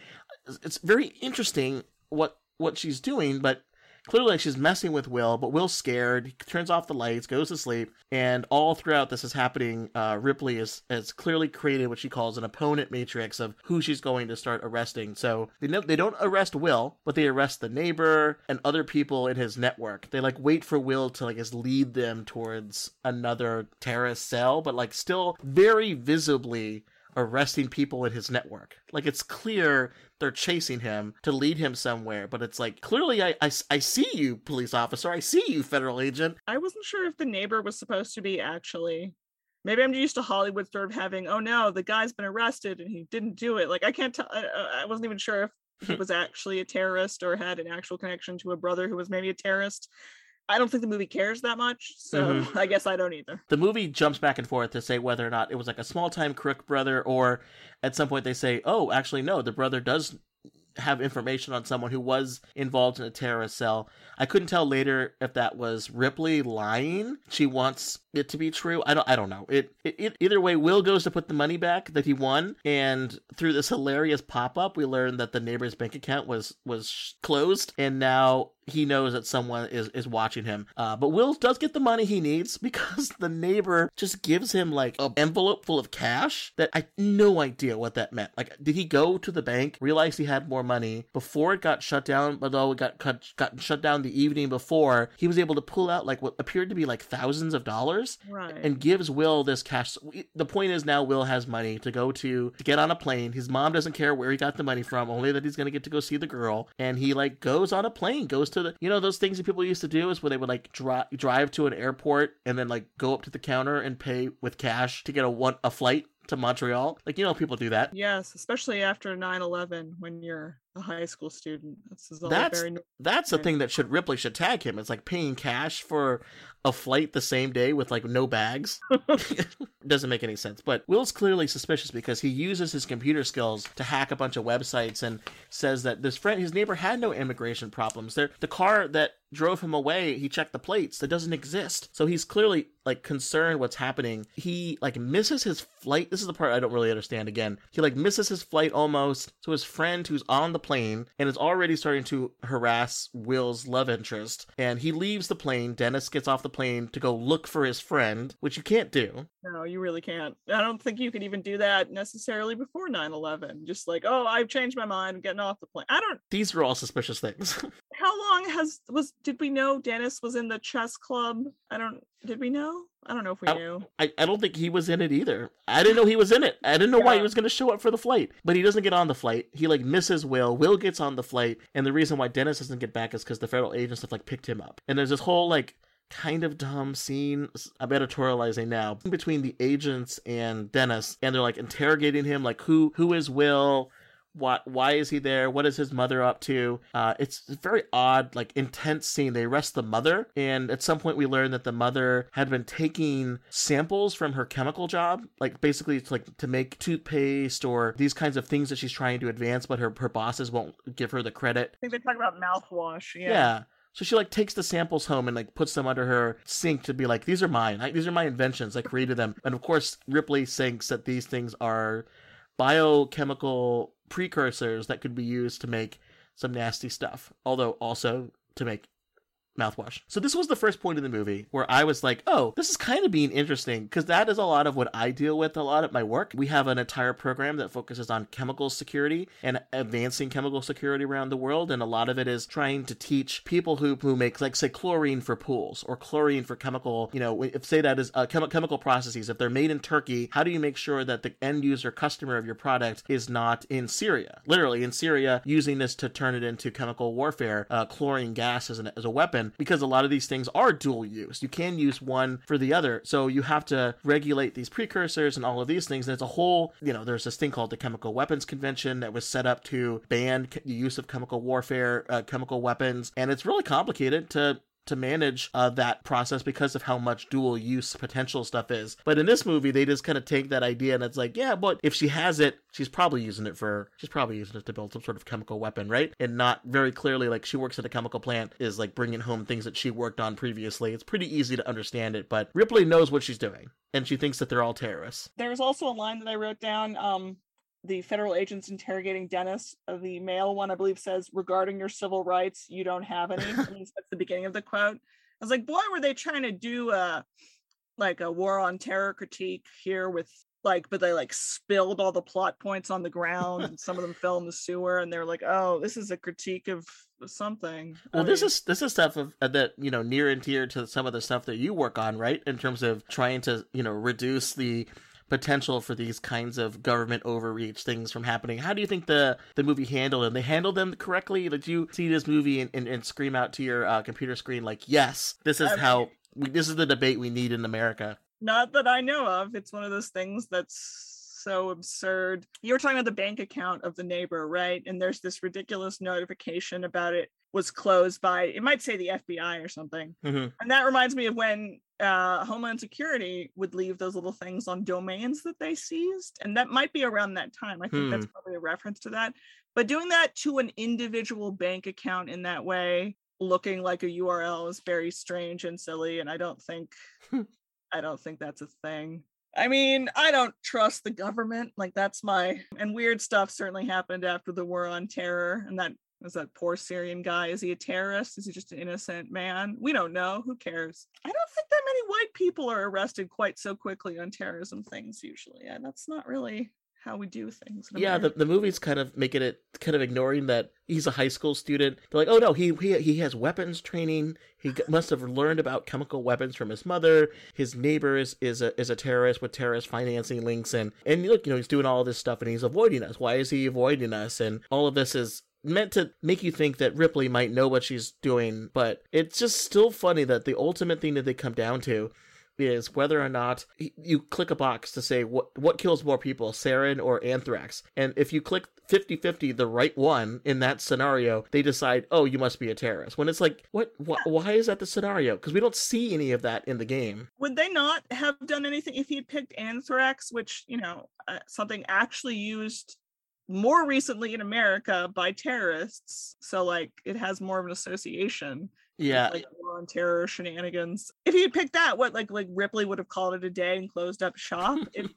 it's very interesting what what she's doing, but clearly she's messing with Will, but Will's scared. He turns off the lights, goes to sleep, and all throughout this is happening. Uh, Ripley is has clearly created what she calls an opponent matrix of who she's going to start arresting. So they know they don't arrest Will, but they arrest the neighbor and other people in his network. They like wait for Will to like just lead them towards another terrorist cell, but like still very visibly arresting people in his network. Like it's clear they're chasing him to lead him somewhere, but it's like clearly I, I, I see you, police officer. I see you, federal agent. I wasn't sure if the neighbor was supposed to be actually. Maybe I'm used to Hollywood sort of having, oh no, the guy's been arrested and he didn't do it. Like I can't tell. I, I wasn't even sure if he was actually a terrorist or had an actual connection to a brother who was maybe a terrorist. I don't think the movie cares that much, so Mhm. I guess I don't either. The movie jumps back and forth to say whether or not it was like a small time crook brother, or at some point they say, oh, actually, no, the brother does have information on someone who was involved in a terrorist cell. I couldn't tell later if that was Ripley lying. She wants it to be true. I don't. I don't know. It, it, it either way. Will goes to put the money back that he won, and through this hilarious pop up, we learn that the neighbor's bank account was was closed, and now he knows that someone is is watching him. Uh, but Will does get the money he needs because the neighbor just gives him like an envelope full of cash that I no idea what that meant. Like, did he go to the bank, realize he had more money before it got shut down? Although it got cut, got shut down the evening before, he was able to pull out like what appeared to be like thousands of dollars Right. and gives Will this cash. The point is now Will has money to go to to get on a plane. His mom doesn't care where he got the money from, only that he's going to get to go see the girl. And he like goes on a plane, goes to the you know those things that people used to do is where they would like dri- drive to an airport and then like go up to the counter and pay with cash to get a one a flight to Montreal. Like you know people do that. Yes, especially after 9/11 when you're a high school student. This is all That's very that's the thing that should Ripley should tag him. It's like paying cash for a flight the same day with like no bags. Doesn't make any sense. But Will's clearly suspicious because he uses his computer skills to hack a bunch of websites and says that this friend, his neighbor, had no immigration problems. There, the car that drove him away, he checked the plates. That doesn't exist. So he's clearly like concerned what's happening. He like misses his flight. This is the part I don't really understand. Again, he like misses his flight almost. So his friend who's on the plane and is already starting to harass Will's love interest, and he leaves the plane. Dennis gets off the plane to go look for his friend, which you can't do. No, you really can't. I don't think you could even do that necessarily before 9/11. Just like, "Oh, I've changed my mind, I'm getting off the plane." I don't These were all suspicious things. How long has was did we know Dennis was in the chess club? I don't did we know? I don't know if we knew. I, I don't think he was in it either. I didn't know he was in it. I didn't know why he was going to show up for the flight. But he doesn't get on the flight. He like misses Will. Will gets on the flight, and the reason why Dennis doesn't get back is because the federal agents have like picked him up. And there's this whole like kind of dumb scene. I'm editorializing now between the agents and Dennis, and they're like interrogating him, like who who is Will. What? Why is he there? What is his mother up to? Uh, it's a very odd, like intense scene. They arrest the mother, and at some point we learn that the mother had been taking samples from her chemical job, like basically it's like to make toothpaste or these kinds of things that she's trying to advance, but her her bosses won't give her the credit. I think they talk about mouthwash. Yeah. Yeah. So she like takes the samples home and like puts them under her sink to be like, these are mine. I, these are my inventions. I created them. And of course, Ripley thinks that these things are biochemical precursors that could be used to make some nasty stuff. Although also to make mouthwash. So this was the first point in the movie where I was like, oh, this is kind of being interesting because that is a lot of what I deal with a lot at my work. We have an entire program that focuses on chemical security and advancing chemical security around the world. And a lot of it is trying to teach people who, who make, like, say, chlorine for pools or chlorine for chemical, you know, if say that is uh, chemi- chemical processes. If they're made in Turkey, how do you make sure that the end user customer of your product is not in Syria? Literally in Syria, using this to turn it into chemical warfare, uh, chlorine gas as, an, as a weapon weapon because a lot of these things are dual use. You can use one for the other. So you have to regulate these precursors and all of these things. And it's a whole, you know, there's this thing called the Chemical Weapons Convention that was set up to ban the use of chemical warfare, uh, chemical weapons. And it's really complicated to to manage uh, that process because of how much dual use potential stuff is. But in this movie, they just kind of take that idea and it's like, yeah, but if she has it, she's probably using it for, she's probably using it to build some sort of chemical weapon, right? And not very clearly like she works at a chemical plant is like bringing home things that she worked on previously. It's pretty easy to understand it, but Ripley knows what she's doing and she thinks that they're all terrorists. There's also a line that I wrote down. Um, the federal agents interrogating Dennis. Uh, the male one, I believe, says, "Regarding your civil rights, you don't have any." that's the beginning of the quote. I was like, "Boy, were they trying to do a like a war on terror critique here with like, but they like spilled all the plot points on the ground, and some of them fell in the sewer, and they're like, "Oh, this is a critique of something." Well, I this is this is stuff of uh, that you know near and dear to some of the stuff that you work on, right? In terms of trying to you know reduce the potential for these kinds of government overreach things from happening. How do you think the the movie handled them? They handled them correctly. Did you see this movie and, and, and scream out to your uh, computer screen like, "Yes, this is how we, this is the debate we need in America." Not that I know of. It's one of those things that's so absurd. You were talking about the bank account of the neighbor, right? And there's this ridiculous notification about it was closed by it might say the FBI or something. Mm-hmm. And that reminds me of when uh, Homeland Security would leave those little things on domains that they seized, and that might be around that time. I think hmm. that's probably a reference to that. But doing that to an individual bank account in that way, looking like a URL, is very strange and silly, and I don't think I don't think that's a thing. I mean, I don't trust the government. Like that's my and weird stuff certainly happened after the war on terror and that was that poor Syrian guy. Is he a terrorist? Is he just an innocent man? We don't know. Who cares? I don't think that many white people are arrested quite so quickly on terrorism things usually. And that's not really how we do things. Yeah, the, the movie's kind of making it kind of ignoring that he's a high school student. They're like, oh no, he he he has weapons training. He must have learned about chemical weapons from his mother. His neighbor is, is a is a terrorist with terrorist financing links, and and look, you know, he's doing all this stuff and he's avoiding us. Why is he avoiding us? And all of this is meant to make you think that Ripley might know what she's doing, but it's just still funny that the ultimate thing that they come down to is whether or not you click a box to say what what kills more people, sarin or anthrax. And if you click 50-50 the right one in that scenario, they decide, "Oh, you must be a terrorist." When it's like, "What wh- why is that the scenario?" Because we don't see any of that in the game. Would they not have done anything if he picked anthrax, which, you know, uh, something actually used more recently in America by terrorists. So like it has more of an association. Yeah. With, like war on terror shenanigans. If he had picked that, what like like Ripley would have called it a day and closed up shop. If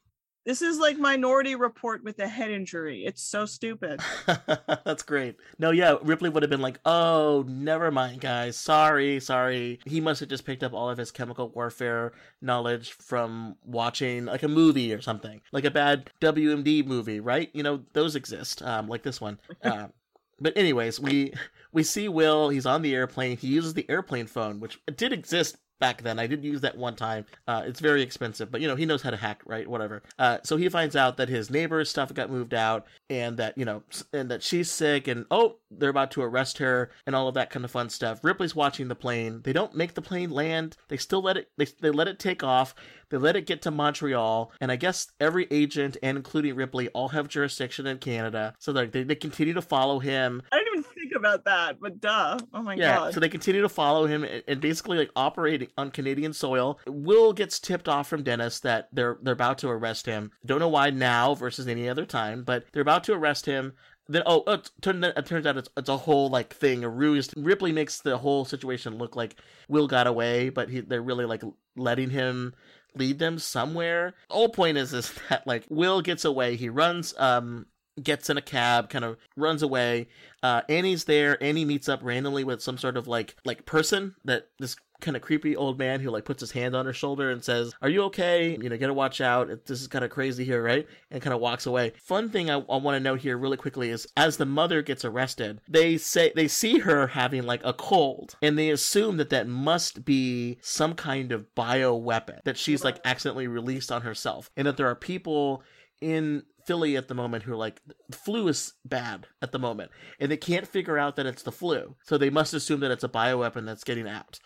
this is like Minority Report with a head injury. It's so stupid. That's great. No, yeah, Ripley would have been like, "Oh, never mind, guys. Sorry, sorry. He must have just picked up all of his chemical warfare knowledge from watching like a movie or something, like a bad WMD movie, right? You know, those exist, um, like this one." Uh, but anyways, we we see Will. He's on the airplane. He uses the airplane phone, which did exist back then. I did use that one time. Uh, it's very expensive, but you know, he knows how to hack, right? Whatever. Uh, so he finds out that his neighbor's stuff got moved out and that, you know, and that she's sick and oh, they're about to arrest her and all of that kind of fun stuff. Ripley's watching the plane. They don't make the plane land. They still let it, they, they let it take off. They let it get to Montreal. And I guess every agent and including Ripley all have jurisdiction in Canada. So they, they continue to follow him. I even think about that, but duh. Oh my yeah, god. So they continue to follow him and, and basically like operating on Canadian soil. Will gets tipped off from Dennis that they're they're about to arrest him. Don't know why now versus any other time, but they're about to arrest him. Then oh, it, it turns out it's, it's a whole like thing, a ruse. Ripley makes the whole situation look like Will got away, but he, they're really like letting him lead them somewhere. The whole point is is that like Will gets away. He runs um gets in a cab, kind of runs away. Uh, Annie's there. Annie meets up randomly with some sort of like like person that this kind of creepy old man who like puts his hand on her shoulder and says, "Are you okay? You know, gotta watch out. This is kind of crazy here, right?" And kind of walks away. Fun thing I, I want to note here really quickly is as the mother gets arrested, they say they see her having like a cold, and they assume that that must be some kind of bio weapon that she's like accidentally released on herself, and that there are people in Philly at the moment who are like the flu is bad at the moment, and they can't figure out that it's the flu, so they must assume that it's a bioweapon that's getting out.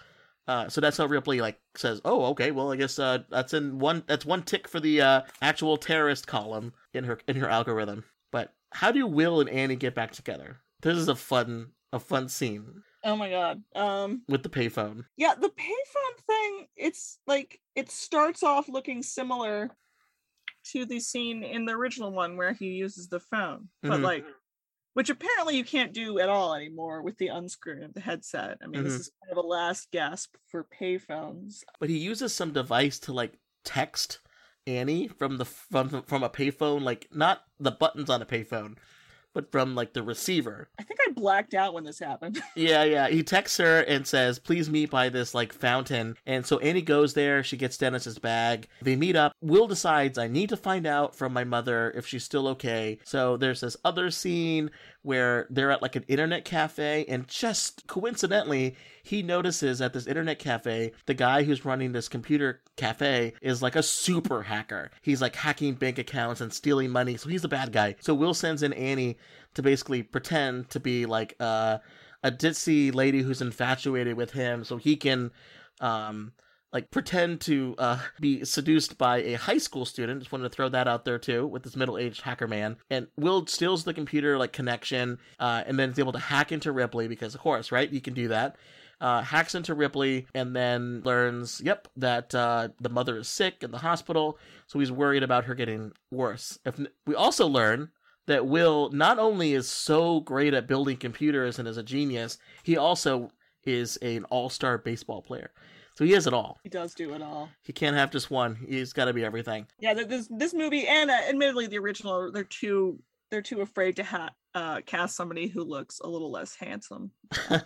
Uh, so that's how Ripley like says, "Oh, okay, well, I guess uh, that's in one that's one tick for the uh, actual terrorist column in her in her algorithm." But how do Will and Annie get back together? This is a fun a fun scene Oh my god. Um with the payphone. yeah, the payphone thing, it's like it starts off looking similar to the scene in the original one where he uses the phone. But Mhm. like which apparently you can't do at all anymore with the unscrewing of the headset. I mean, Mhm. this is kind of a last gasp for payphones. But he uses some device to like text Annie from the from from a payphone, like not the buttons on a payphone, but from like the receiver. I think I blacked out when this happened. Yeah, yeah. He texts her and says, "Please meet by this like fountain." And so Annie goes there. She gets Dennis's bag. They meet up. Will decides, "I need to find out from my mother if she's still okay." So there's this other scene where they're at like an internet cafe, and just coincidentally, he notices at this internet cafe the guy who's running this computer cafe is like a super hacker. He's like hacking bank accounts and stealing money. So he's the bad guy. So Will sends in Annie to basically pretend to be like uh, a ditzy lady who's infatuated with him so he can um like pretend to uh, be seduced by a high school student. Just wanted to throw that out there too with this middle-aged hacker man. And Will steals the computer like connection, uh, and then is able to hack into Ripley because of course, right? You can do that. Uh, hacks into Ripley and then learns, yep, that uh, the mother is sick in the hospital, so he's worried about her getting worse. If we also learn that Will not only is so great at building computers and is a genius, he also is an all-star baseball player. So he has it all. He does do it all. He can't have just one. He's got to be everything. Yeah, this this movie and uh, admittedly the original they're too they're too afraid to ha- uh, cast somebody who looks a little less handsome, a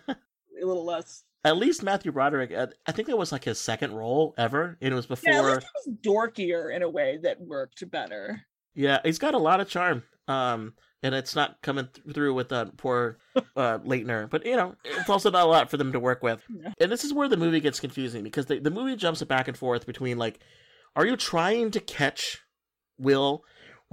little less. At least Matthew Broderick, uh, I think that was like his second role ever, and it was before. Yeah, at least it was dorkier in a way that worked better. Yeah, he's got a lot of charm. Um, and it's not coming th- through with uh, poor uh, Lanter. But you know, it's also not a lot for them to work with. Yeah. And this is where the movie gets confusing because the the movie jumps back and forth between like, are you trying to catch Will?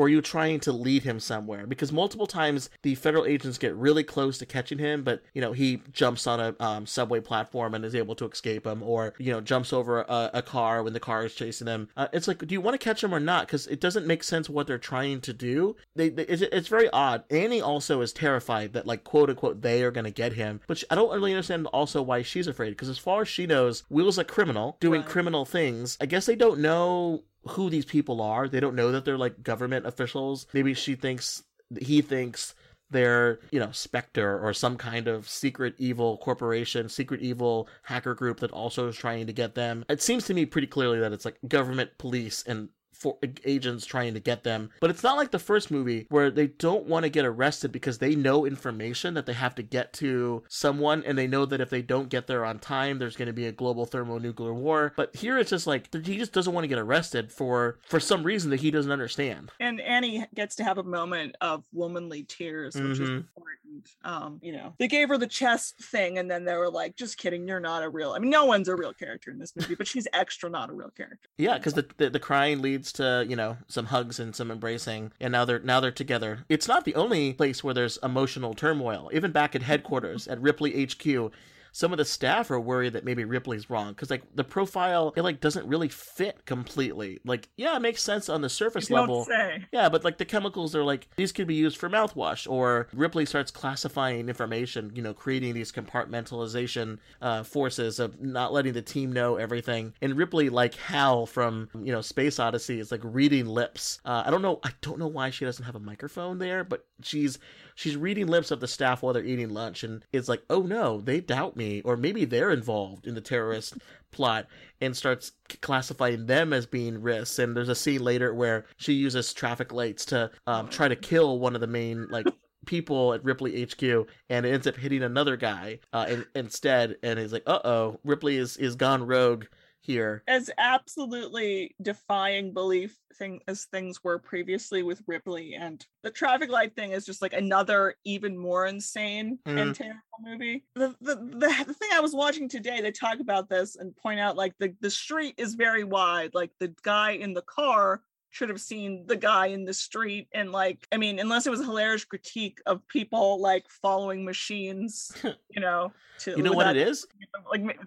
Or are you trying to lead him somewhere? Because multiple times the federal agents get really close to catching him, but you know he jumps on a um, subway platform and is able to escape him, or you know jumps over a, a car when the car is chasing him. Uh, it's like, do you want to catch him or not? Because it doesn't make sense what they're trying to do. They, they it's, it's very odd. Annie also is terrified that like quote unquote they are going to get him, but she, I don't really understand also why she's afraid. Because as far as she knows, Will's a criminal doing criminal things. I guess they don't know who these people are. They don't know that they're like government officials. Maybe she thinks he thinks they're, you know, Spectre or some kind of secret evil corporation, secret evil hacker group that also is trying to get them. It seems to me pretty clearly that it's like government police and for agents trying to get them. But it's not like the first movie where they don't want to get arrested because they know information that they have to get to someone and they know that if they don't get there on time, there's going to be a global thermonuclear war. But here it's just like he just doesn't want to get arrested for for some reason that he doesn't understand. And Annie gets to have a moment of womanly tears, which is Mhm. important. Um, you know, they gave her the chest thing, and then they were like, "Just kidding, you're not a real." I mean, no one's a real character in this movie, but she's extra not a real character. Yeah, because the, the the crying leads to you know some hugs and some embracing, and now they're now they're together. It's not the only place where there's emotional turmoil. Even back at headquarters at Ripley HQ, some of the staff are worried that maybe Ripley's wrong because like the profile it like doesn't really fit completely. Like yeah, it makes sense on the surface You don't level. say. Yeah, but like the chemicals are like these could be used for mouthwash, or Ripley starts classifying information, you know, creating these compartmentalization uh, forces of not letting the team know everything. And Ripley, like Hal from you know Space Odyssey, is like reading lips. Uh, I don't know, I don't know why she doesn't have a microphone there, but she's she's reading lips of the staff while they're eating lunch, and it's like, oh no, they doubt me, or maybe they're involved in the terrorist plot, and starts classifying them as being risks. And there's a scene later where she uses traffic lights to um, try to kill one of the main like people at Ripley HQ, and it ends up hitting another guy uh, in, instead. And he's like, uh oh, Ripley is is gone rogue here. As absolutely defying belief thing as things were previously with Ripley, and the traffic light thing is just like another even more insane and Mhm. terrible movie. The, the the the thing I was watching today, they talk about this and point out like the the street is very wide, like the guy in the car should have seen the guy in the street and like I mean, unless it was a hilarious critique of people like following machines, you know, to You know what it is? Like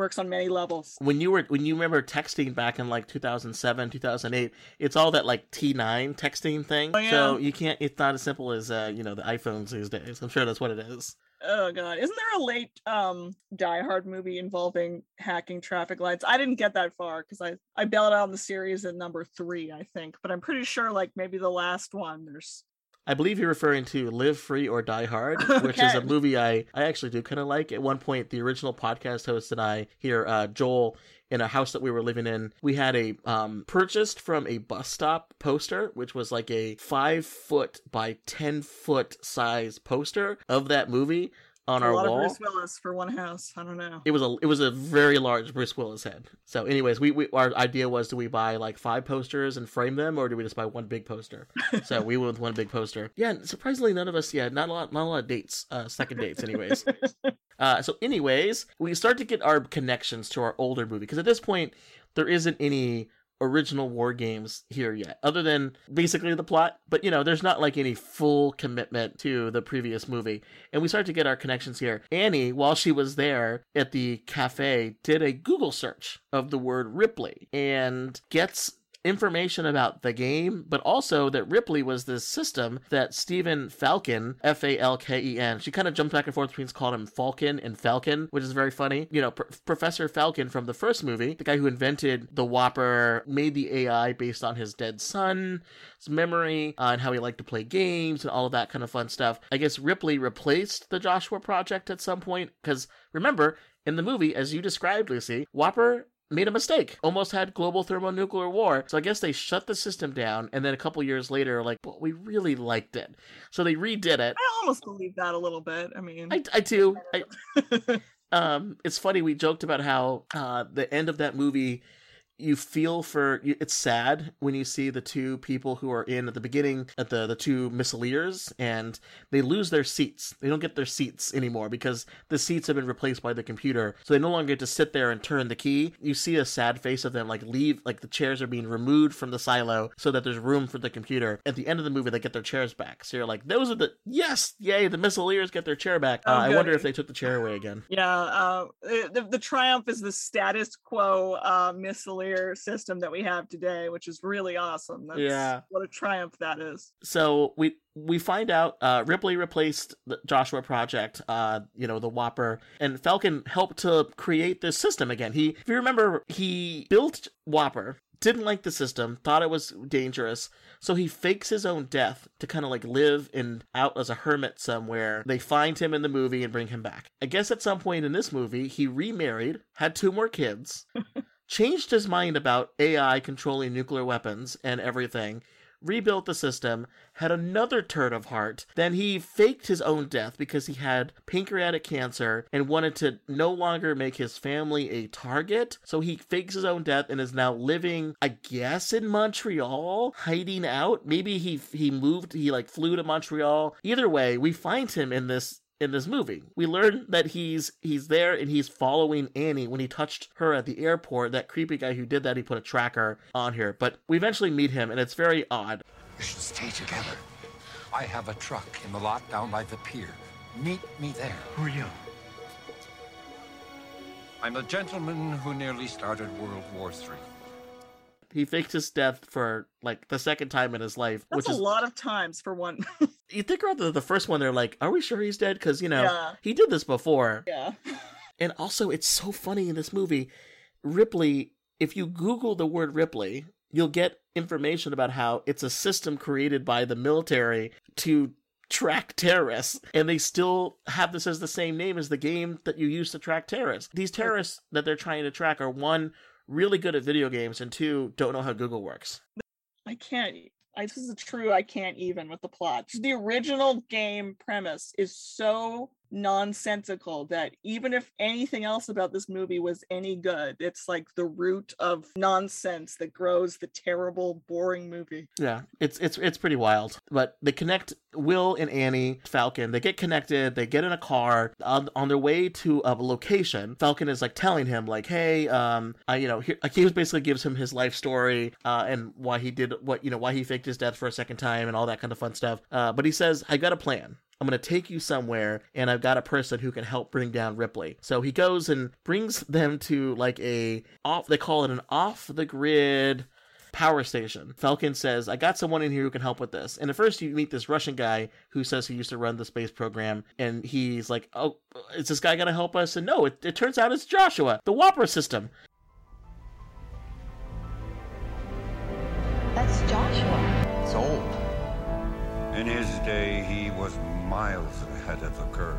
works on many levels. When you were when you remember texting back in like 2007, 2008, it's all that like T9 texting thing. Oh, yeah. So you can't. It's not as simple as uh, you know the iPhones these days. I'm sure that's what it is. Oh god, isn't there a late um Die Hard movie involving hacking traffic lights? I didn't get that far because I I bailed out on the series at number three, I think, but I'm pretty sure like maybe the last one. There's I believe you're referring to Live Free or Die Hard, which is a movie I, I actually do kind of like. At one point, the original podcast host and I here, uh, Joel, in a house that we were living in, we had a um, purchased from a bus stop poster, which was like a five foot by ten foot size poster of that movie on a our lot wall. of Bruce Willis for one house. I don't know. It was a it was a very large Bruce Willis head. So, anyways, we, we our idea was do we buy like five posters and frame them, or do we just buy one big poster? so we went with one big poster. Yeah, and surprisingly, none of us. Yeah, not a lot, not a lot of dates. Uh, second dates, anyways. uh, so, anyways, we start to get our connections to our older movie because at this point there isn't any original war games here yet other than basically the plot. But you know there's not like any full commitment to the previous movie. And we start to get our connections here. Annie while she was there at the cafe did a google search of the word ripley and gets information about the game, but also that Ripley was this system that Stephen Falken, F A L K E N, she kind of jumped back and forth between calling him Falcon and Falcon, which is very funny. You know, Pr- Professor Falken from the first movie, the guy who invented the WOPR, made the AI based on his dead son's memory uh, and how he liked to play games and all of that kind of fun stuff. I guess Ripley replaced the Joshua Project at some point because remember, in the movie, as you described, Lucy, WOPR made a mistake. Almost had global thermonuclear war. So I guess they shut the system down and then a couple years later like, but we really liked it. So they redid it. I almost believe that a little bit. I mean, I, I do. I, um, it's funny. We joked about how uh, the end of that movie, you feel for. It's sad when you see the two people who are in at the beginning at the the two missileers, and they lose their seats. They don't get their seats anymore because the seats have been replaced by the computer. So they no longer get to sit there and turn the key. You see a sad face of them like leave, like the chairs are being removed from the silo so that there's room for the computer. At the end of the movie, they get their chairs back. So you're like, those are the yes, yay! The missileers get their chair back. Oh, uh, I wonder if they took the chair away again. Yeah, uh, the, the triumph is the status quo uh, missileer system that we have today, which is really awesome. That's, Yeah. what a triumph that is. so we we find out uh, Ripley replaced the Joshua Project, uh, you know, the WOPR, and Falken helped to create this system again. He, if you remember, he built WOPR, didn't like the system, thought it was dangerous, so he fakes his own death to kind of like live in out as a hermit somewhere. They find him in the movie and bring him back. I guess at some point in this movie, he remarried, had two more kids. changed his mind about AI controlling nuclear weapons and everything, rebuilt the system, had another turn of heart. Then he faked his own death because he had pancreatic cancer and wanted to no longer make his family a target. So he fakes his own death and is now living, I guess, in Montreal, hiding out. Maybe he he moved, he like flew to Montreal. Either way, we find him in this in this movie. We learn that he's he's there and he's following Annie when he touched her at the airport. That creepy guy who did that, he put a tracker on here. But we eventually meet him, and it's very odd. We should stay together. I have a truck in the lot down by the pier. Meet me there. Who are you? I'm a gentleman who nearly started World War III. He faked his death for like the second time in his life, That's which a is lot of times for one. you think about the, the first one. They're like, "Are we sure he's dead?" Because you know Yeah. he did this before. yeah. And also, it's so funny in this movie. Ripley, if you Google the word Ripley, you'll get information about how it's a system created by the military to track terrorists. And they still have this as the same name as the game that you use to track terrorists. These terrorists that they're trying to track are one, really good at video games, and two, don't know how Google works. I can't. I, this is true. I can't even with the plot. The original game premise is so nonsensical that even if anything else about this movie was any good, it's like the root of nonsense that grows the terrible, boring movie. Yeah, it's it's it's pretty wild. But they connect Will and Annie Falken. They get connected. They get in a car on, on their way to a location. Falken is like telling him like, "Hey, um, I, you know, like he basically gives him his life story uh, and why he did what you know why he faked his death for a second time and all that kind of fun stuff. Uh, but he says, "I got a plan." I'm going to take you somewhere and I've got a person who can help bring down Ripley. So he goes and brings them to like a off they call it an off the grid power station. Falken says, I got someone in here who can help with this. And at first, you meet this Russian guy who says he used to run the space program. And he's like, Oh, is this guy going to help us? And no, it, it turns out it's Joshua, the WOPR system. That's Joshua. It's old. In his day, he was miles ahead of the curve.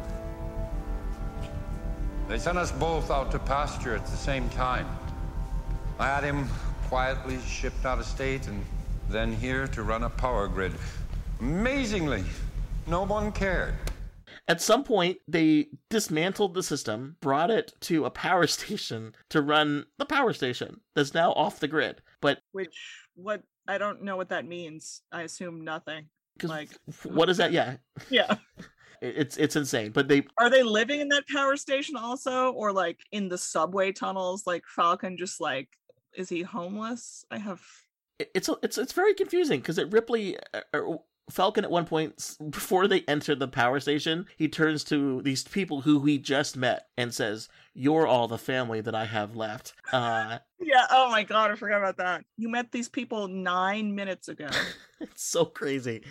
They sent us both out to pasture at the same time. I had him quietly shipped out of state and then here to run a power grid. Amazingly, no one cared. At some point, they dismantled the system, brought it to a power station to run the power station that's now off the grid. But which what I don't know what that means. I assume nothing. Like what is that? Yeah, yeah. It's it's insane. But they are they living in that power station also, or like in the subway tunnels? Like Falken, just like is he homeless? I have. It's it's it's very confusing because at Ripley. Uh, uh, Falken at one point before they enter the power station, he turns to these people who he just met and says, "You're all the family that I have left." Uh, yeah. Oh my god, I forgot about that. You met these people nine minutes ago. it's so crazy.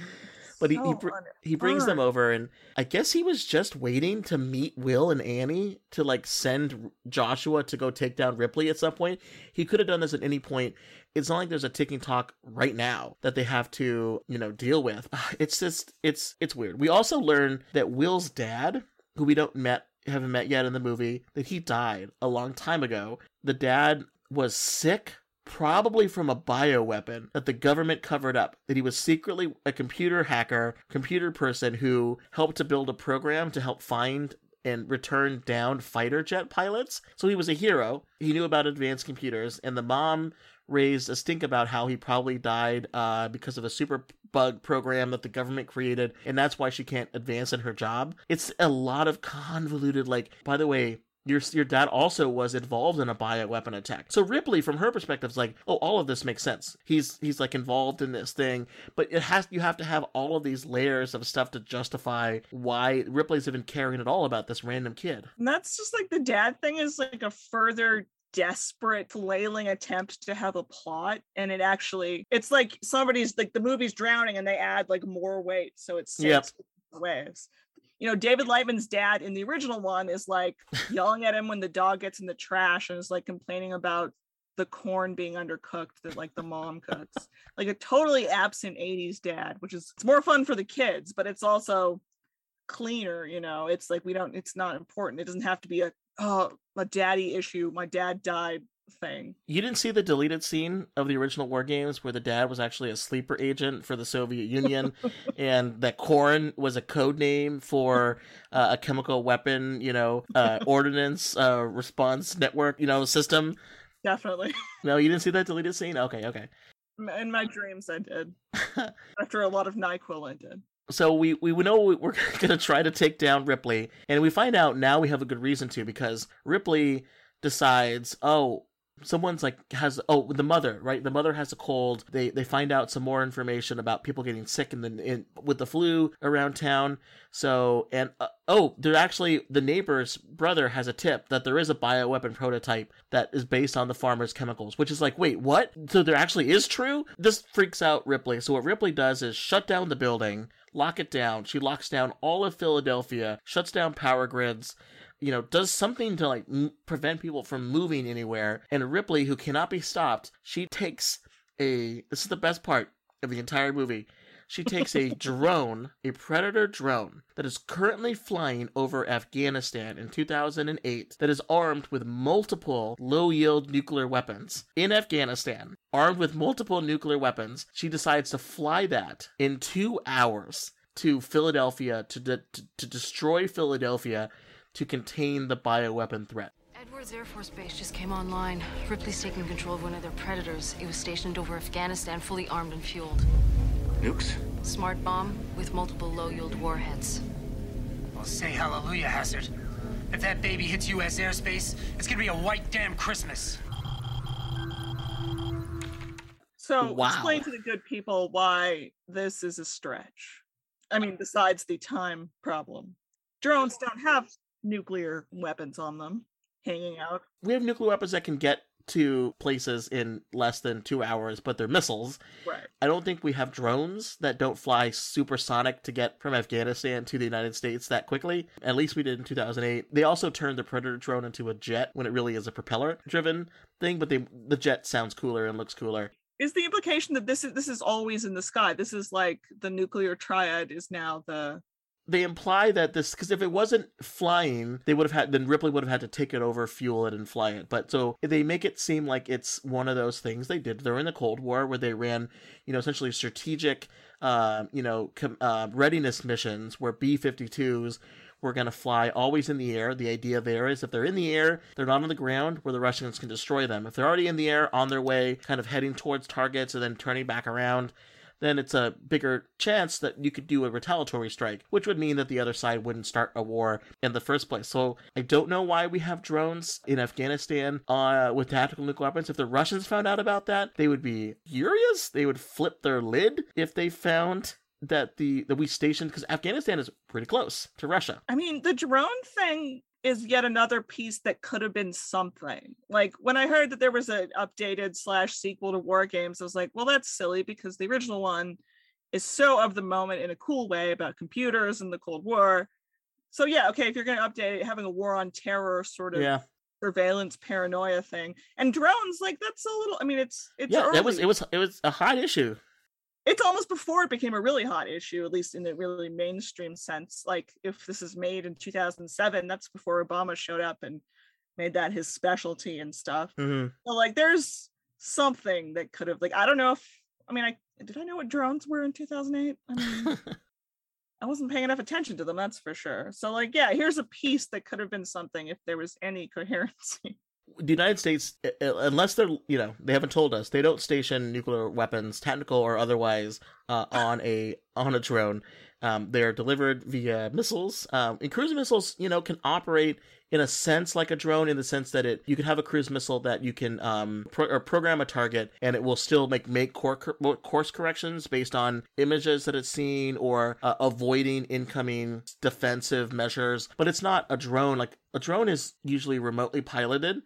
But he he, he brings them over, and I guess he was just waiting to meet Will and Annie to like send Joshua to go take down Ripley at some point. He could have done this at any point. It's not like there's a ticking clock right now that they have to you know deal with. It's just it's it's weird. We also learn that Will's dad, who we don't met haven't met yet in the movie, that he died a long time ago. The dad was sick probably from a bioweapon that the government covered up. That he was secretly a computer hacker, computer person who helped to build a program to help find and return downed fighter jet pilots. So he was a hero. He knew about advanced computers, and the mom raised a stink about how he probably died uh, because of a super bug program that the government created, and that's why she can't advance in her job. It's a lot of convoluted, like, by the way, your your dad also was involved in a bioweapon attack. So Ripley, from her perspective, is like, oh, all of this makes sense. He's he's like involved in this thing, but it has you have to have all of these layers of stuff to justify why Ripley's even caring at all about this random kid. And that's just like the dad thing is like a further desperate flailing attempt to have a plot and it actually it's like somebody's like the movie's drowning and they add like more weight so it's yep. waves you know, David Lightman's dad in the original one is like yelling at him when the dog gets in the trash and is like complaining about the corn being undercooked that like the mom cooks. like a totally absent 80s dad, which is it's more fun for the kids, but it's also cleaner, you know. It's like we don't it's not important. It doesn't have to be a oh, a daddy issue. My dad died thing. You didn't see the deleted scene of the original War Games where the dad was actually a sleeper agent for the Soviet Union, and that corn was a code name for uh, a chemical weapon, you know, uh, ordnance uh, response network, you know, system. Definitely. No, you didn't see that deleted scene. Okay, okay. In my dreams, I did. After a lot of Nyquil, I did. So we, we know we're going to try to take down Ripley, and we find out now we have a good reason to because Ripley decides, oh, someone's like has oh the mother right? The mother has a cold. They they find out some more information about people getting sick and then with the flu around town. So and uh, oh there actually the neighbor's brother has a tip that there is a bioweapon prototype that is based on the farmer's chemicals which is like wait what? So there actually is true? This freaks out ripley. So what ripley does is shut down the building lock it down. She locks down all of philadelphia shuts down power grids you know, does something to like m- prevent people from moving anywhere. And Ripley, who cannot be stopped, she takes a. This is the best part of the entire movie. She takes a drone, a Predator drone, that is currently flying over Afghanistan in 2008, that is armed with multiple low yield nuclear weapons. In Afghanistan, armed with multiple nuclear weapons, she decides to fly that in two hours to Philadelphia to, de- to to destroy Philadelphia to contain the bioweapon threat. Edwards Air Force Base just came online. Ripley's taking control of one of their predators. It was stationed over Afghanistan, fully armed and fueled. Nukes? Smart bomb with multiple low-yield warheads. Well, say hallelujah, Hazard. If that baby hits U.S. airspace, it's gonna be a white damn Christmas. So Wow. explain to the good people why this is a stretch. I mean, besides the time problem, drones don't have nuclear weapons on them hanging out. We have nuclear weapons that can get to places in less than two hours, but they're missiles. Right. I don't think we have drones that don't fly supersonic to get from Afghanistan to the United States that quickly. At least we did in 2008. They also turned the Predator drone into a jet when it really is a propeller driven thing, but they the jet sounds cooler and looks cooler. Is the implication that this is this is always in the sky? This is like the nuclear triad is now the They imply that this because if it wasn't flying, they would have had then Ripley would have had to take it over, fuel it, and fly it. But so they make it seem like it's one of those things they did during the Cold War where they ran, you know, essentially strategic, uh, you know, com- uh, readiness missions where B 52s were going to fly always in the air. The idea there is if they're in the air, they're not on the ground where the Russians can destroy them. If they're already in the air, on their way, kind of heading towards targets and then turning back around, then it's a bigger chance that you could do a retaliatory strike, which would mean that the other side wouldn't start a war in the first place. So I don't know why we have drones in Afghanistan uh, with tactical nuclear weapons. If the Russians found out about that, they would be furious. They would flip their lid if they found that the that we stationed because Afghanistan is pretty close to Russia. I mean, the drone thing is yet another piece that could have been something. Like when I heard that there was an updated slash sequel to War Games, I was like, well, that's silly because the original one is so of the moment in a cool way about computers and the Cold War. So yeah, okay, if you're going to update it, having a war on terror sort of Yeah. surveillance paranoia thing, and drones, like that's a little. I mean, it's it's yeah, that was it was it was a hot issue. It's almost before it became a really hot issue, at least in a really mainstream sense. Like if this is made in 2007, that's before Obama showed up and made that his specialty and stuff. hmm So like there's something that could have like I don't know if I mean I did I know what drones were in 2008? I mean I wasn't paying enough attention to them, that's for sure. So like yeah, here's a piece that could have been something if there was any coherency. The United States, uh, uh, unless they're, you know, they haven't told us, they don't station nuclear weapons, technical or otherwise, uh, on a on a drone. Um, they're delivered via missiles. Um, and cruise missiles, you know, can operate in a sense like a drone, in the sense that it you can have a cruise missile that you can um pro- or program a target, and it will still make make cor- course corrections based on images that it's seen or uh, avoiding incoming defensive measures. But it's not a drone. Like a drone is usually remotely piloted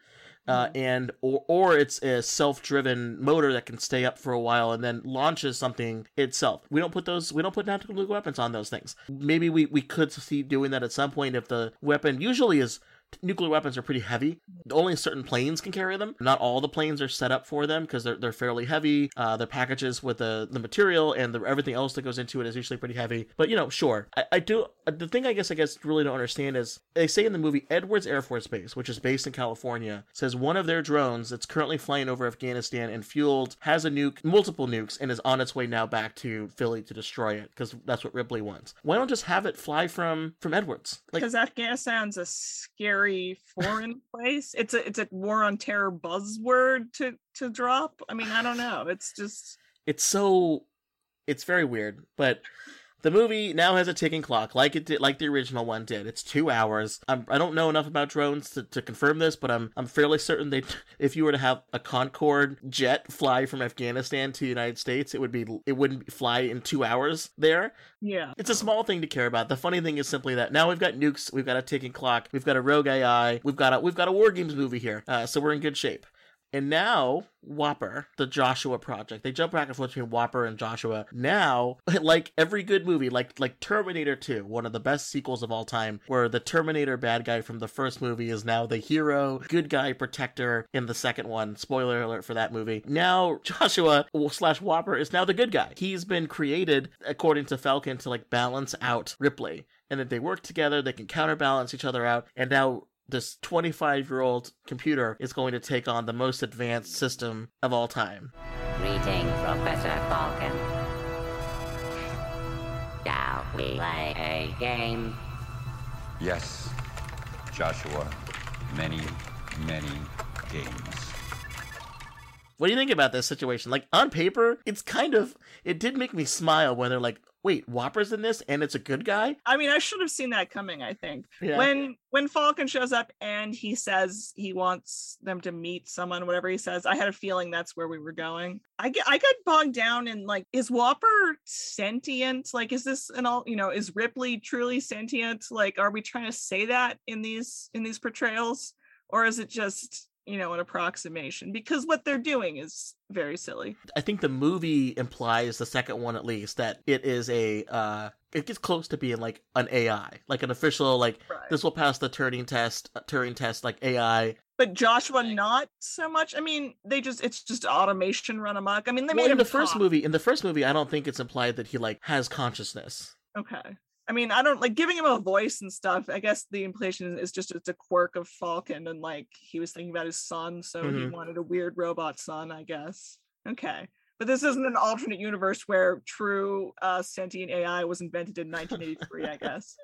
uh, and or or it's a self-driven motor that can stay up for a while and then launches something itself. We don't put those we don't put tactical nuclear weapons on those things. Maybe we we could see doing that at some point if the weapon usually is nuclear weapons are pretty heavy. Only certain planes can carry them. Not all the planes are set up for them because they're they're fairly heavy. Uh, their packages with the the material and the, everything else that goes into it is usually pretty heavy. But you know, sure. I, I do the thing I guess I guess really don't understand is they say in the movie Edwards Air Force Base, which is based in California, says one of their drones that's currently flying over Afghanistan and fueled has a nuke, multiple nukes, and is on its way now back to Philly to destroy it because that's what Ripley wants. Why don't just have it fly from from Edwards? Like because Afghanistan's a scary foreign place. It's a it's a war on terror buzzword to to drop. I mean, I don't know. It's just it's so it's very weird but the movie now has a ticking clock like it did like the original one did it's two hours I'm, i don't know enough about drones to, to confirm this but i'm i'm fairly certain that if you were to have a concorde jet fly from afghanistan to the united states it would be it wouldn't fly in two hours there yeah. it's a small thing to care about. The funny thing is simply that now we've got nukes, we've got a ticking clock, we've got a rogue AI, we've got a we've got a war games movie here, uh, so we're in good shape. And now WOPR, the Joshua project, they jump back and forth between WOPR and Joshua. Now, like every good movie, like like Terminator 2, one of the best sequels of all time, where the Terminator bad guy from the first movie is now the hero, good guy protector in the second one. Spoiler alert for that movie. Now Joshua slash WOPR is now the good guy. He's been created according to Falken to like balance out Ripley, and that they work together, they can counterbalance each other out, and now this 25 year old computer is going to take on the most advanced system of all time. Greetings, Professor Falken. Shall we play a game? Yes, Joshua. Many, many games. What do you think about this situation? Like on paper, it's kind of it did make me smile when they're like, "Wait, WOPR's in this, and it's a good guy." I mean, I should have seen that coming. I think Yeah. when when Falken shows up and he says he wants them to meet someone, whatever he says, I had a feeling that's where we were going. I get I got bogged down in like, is WOPR sentient? Like, is this an all? You know, is Ripley truly sentient? Like, are we trying to say that in these in these portrayals, or is it just you know an approximation? Because what they're doing is very silly. I think the movie implies the second one at least that it is a uh it gets close to being like an AI, like an official like this will pass the Turing test, uh, Turing test like AI. But Joshua, not so much. I mean, they just it's just automation run amok. I mean, they Well, made in the first movie, in the first movie, I don't think it's implied that he like has consciousness. Okay. I mean, I don't like giving him a voice and stuff. I guess the implication is just it's a quirk of Falken and like he was thinking about his son, so he Mhm. wanted a weird robot son, I guess. Okay. But this isn't an alternate universe where true uh, sentient AI was invented in 1983, I guess.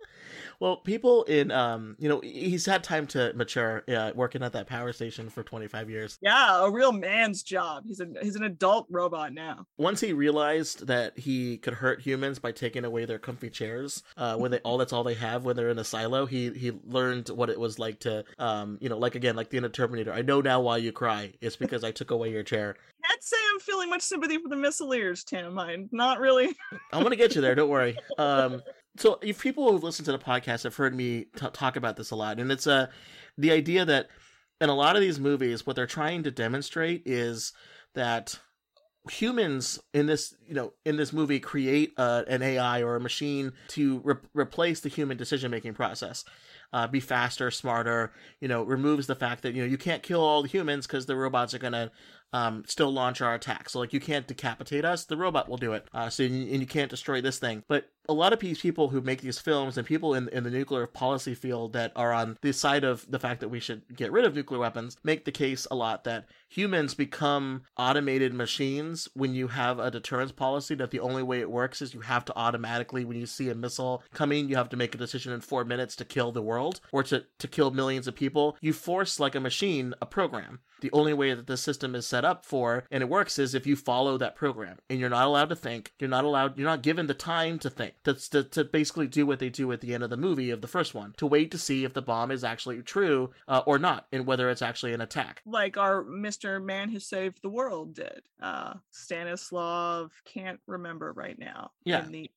Well, people in um, you know, he's had time to mature, uh, working at that power station for 25 years. Yeah, a real man's job. He's a he's an adult robot now. Once he realized that he could hurt humans by taking away their comfy chairs, uh, when they all that's all they have when they're in a silo, he he learned what it was like to, um, you know, like again, like the end of Terminator. I know now why you cry. It's because I took away your chair. Can't say I'm feeling much sympathy for the Missileers, Tim. I'm not really. I'm gonna get you there. Don't worry. Um, so if people who've listened to the podcast have heard me t- talk about this a lot, and it's uh, the idea that in a lot of these movies, what they're trying to demonstrate is that humans in this you know in this movie create uh, an AI or a machine to re- replace the human decision making process. Uh, be faster, smarter. You know, removes the fact that you know you can't kill all the humans because the robots are gonna um, still launch our attack. So like you can't decapitate us, the robot will do it. Uh, so you, and you can't destroy this thing. But a lot of these people who make these films and people in in the nuclear policy field that are on the side of the fact that we should get rid of nuclear weapons make the case a lot that humans become automated machines when you have a deterrence policy that the only way it works is you have to automatically when you see a missile coming you have to make a decision in four minutes to kill the world or to, to kill millions of people. You force like a machine a program. The only way that the system is set up for and it works is if you follow that program and you're not allowed to think you're not allowed you're not given the time to think to, to, to basically do what they do at the end of the movie of the first one to wait to see if the bomb is actually true uh, or not and whether it's actually an attack like our Mr. Man Who Saved the World did. Uh Stanislav can't remember right now. Yeah. In the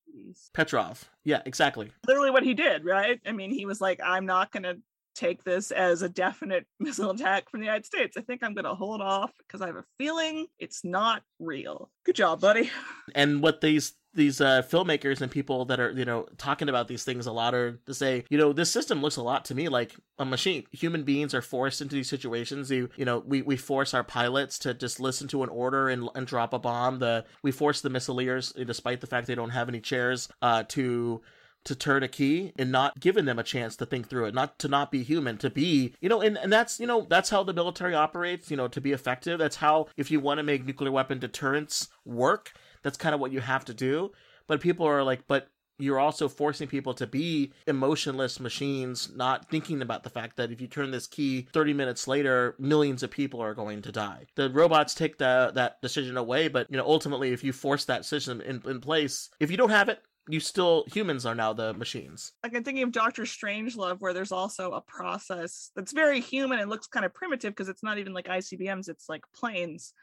petrov yeah exactly Literally what he did, right? I mean, he was like, I'm not gonna take this as a definite missile attack from the United States. I think I'm gonna hold off because I have a feeling it's not real. Good job, buddy. and what these these uh, filmmakers and people that are you know talking about these things a lot are to say you know this system looks a lot to me like a machine. Human beings are forced into these situations. You you know we, we force our pilots to just listen to an order and, and drop a bomb. The we force the missileers despite the fact they don't have any chairs uh to to turn a key and not giving them a chance to think through it not to not be human to be you know and, and that's you know that's how the military operates you know to be effective. That's how if you want to make nuclear weapon deterrence work that's kind of what you have to do. But people are like but you're also forcing people to be emotionless machines not thinking about the fact that if you turn this key 30 minutes later millions of people are going to die. The robots take the, that decision away but you know ultimately if you force that system in, in place if you don't have it you still humans are now the machines. Like I'm thinking of Doctor Strangelove, where there's also a process that's very human and looks kind of primitive because it's not even like ICBMs, it's like planes.